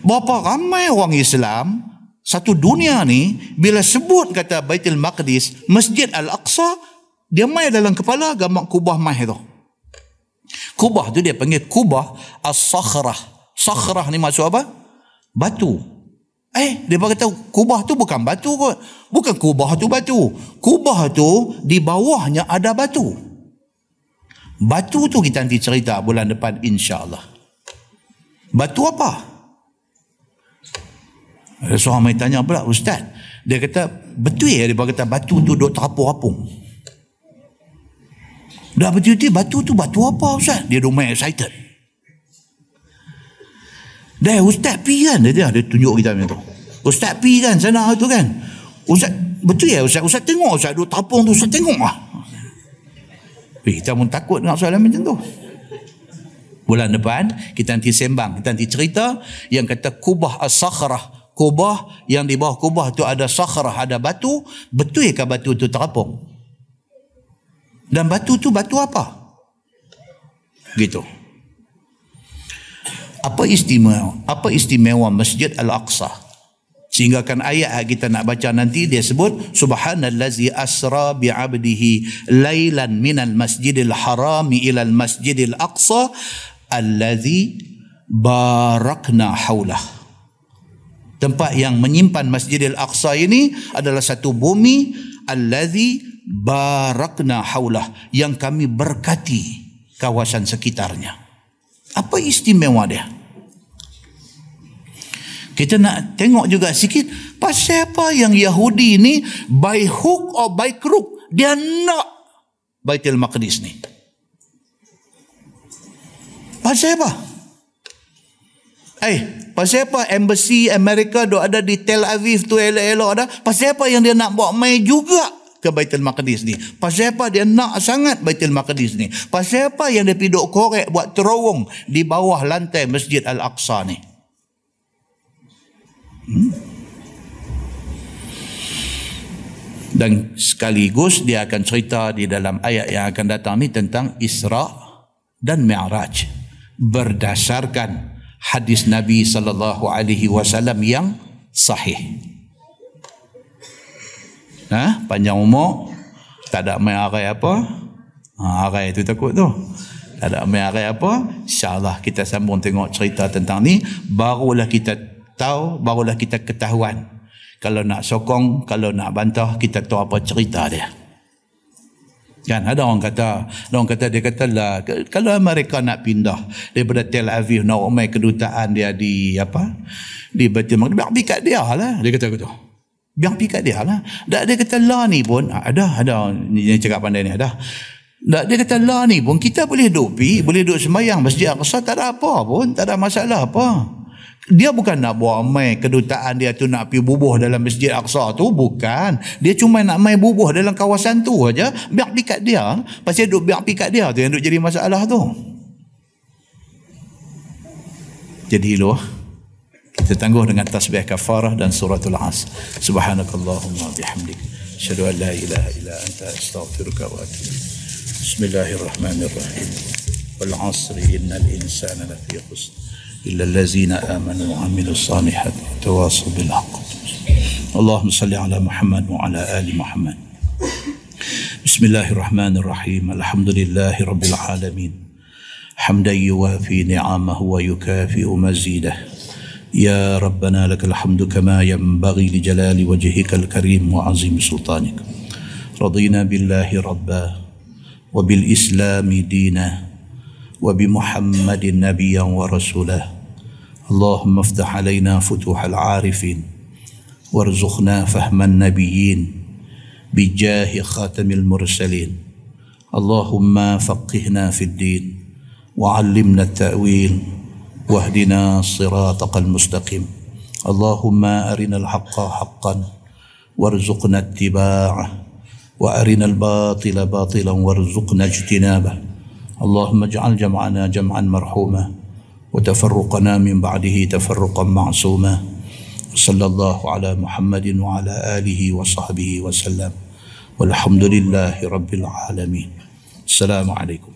Berapa ramai orang Islam satu dunia ni bila sebut kata Baitul Maqdis, Masjid Al-Aqsa dia mai dalam kepala gambar kubah mai tu. Kubah tu dia panggil kubah as-sakhrah. Sakhrah ni maksud apa? Batu. Eh, dia kata kubah tu bukan batu kot. Bukan kubah tu batu. Kubah tu di bawahnya ada batu. Batu tu kita nanti cerita bulan depan insya-Allah. Batu apa? Ada seorang mai tanya pula, Ustaz. Dia kata, betul ya dia kata batu tu duk terapung-apung. Dah betul-betul batu tu batu apa Ustaz? Dia dah main excited. Dah Ustaz pi kan? Dia, dia tunjuk kita macam tu. Ustaz pi kan sana tu kan? Ustaz, betul ya Ustaz? Ustaz tengok Ustaz duduk tapung tu. Ustaz tengok lah. Eh, kita pun takut dengan soalan macam tu. Bulan depan, kita nanti sembang. Kita nanti cerita yang kata kubah as-sakhrah. Kubah yang di bawah kubah tu ada sakhrah, ada batu. Betul ke batu tu terapung? Dan batu tu batu apa? Gitu. Apa istimewa? Apa istimewa Masjid Al-Aqsa? Sehingga kan ayat kita nak baca nanti dia sebut subhanallazi asra bi 'abdihi lailan minal masjidil harami ilal masjidil aqsa allazi barakna haulah. Tempat yang menyimpan Masjidil Aqsa ini adalah satu bumi allazi barakna haulah yang kami berkati kawasan sekitarnya. Apa istimewa dia? Kita nak tengok juga sikit pasal apa yang Yahudi ni by hook or by crook dia nak Baitul Maqdis ni. Pasal apa? Eh, pasal apa embassy Amerika do ada di Tel Aviv tu elok-elok ada? Pasal apa yang dia nak buat mai juga ke Baitul Maqdis ni? Pasal apa dia nak sangat Baitul Maqdis ni? Pasal apa yang dia piduk korek buat terowong di bawah lantai Masjid Al-Aqsa ni? Hmm? Dan sekaligus dia akan cerita di dalam ayat yang akan datang ni tentang Isra dan Mi'raj berdasarkan hadis Nabi sallallahu alaihi wasallam yang sahih. Ha? Panjang umur, tak ada main arai apa. Ha, arai tu takut tu. Tak ada main arai apa. InsyaAllah kita sambung tengok cerita tentang ni. Barulah kita tahu, barulah kita ketahuan. Kalau nak sokong, kalau nak bantah, kita tahu apa cerita dia. Kan ada orang kata, ada orang kata dia kata lah kalau mereka nak pindah daripada Tel Aviv nak umai kedutaan dia di apa? Di Baitul Maqdis, biar kat dia lah. Dia kata gitu. Biar pergi kat dia lah. Tak dia kata lah ni pun, ah, ada, ada, ni yang cakap pandai ni, ada. Tak dia kata lah ni pun, kita boleh duduk pi, boleh duduk semayang masjid Aqsa, tak ada apa pun, tak ada masalah apa. Dia bukan nak buat main kedutaan dia tu nak pergi bubuh dalam masjid Aqsa tu, bukan. Dia cuma nak main bubuh dalam kawasan tu aja, biar pergi kat dia. Pasal duduk biar pergi kat dia tu yang duduk jadi masalah tu. Jadi lu kita tangguh dengan tasbih kafarah dan suratul as. Subhanakallahumma bihamdik. Asyhadu an la ilaha illa anta astaghfiruka wa atubu. Bismillahirrahmanirrahim. Wal 'asri innal insana lafi khusr illa allazina amanu wa 'amilus salihati wa tawassaw bil haqq. اللهم صل على محمد وعلى ال محمد بسم الله الرحمن الرحيم الحمد لله رب العالمين حمدا يوافي نعمه ويكافئ مزيده يا ربنا لك الحمد كما ينبغي لجلال وجهك الكريم وعظيم سلطانك. رضينا بالله ربا وبالإسلام دينا وبمحمد نبيا ورسولا. اللهم افتح علينا فتوح العارفين وارزقنا فهم النبيين بجاه خاتم المرسلين. اللهم فقهنا في الدين وعلمنا التأويل واهدنا صراطك المستقيم. اللهم أرنا الحق حقا وارزقنا اتباعه وأرنا الباطل باطلا وارزقنا اجتنابه. اللهم اجعل جمعنا جمعا مرحوما وتفرقنا من بعده تفرقا معصوما. صلى الله على محمد وعلى آله وصحبه وسلم. والحمد لله رب العالمين. السلام عليكم.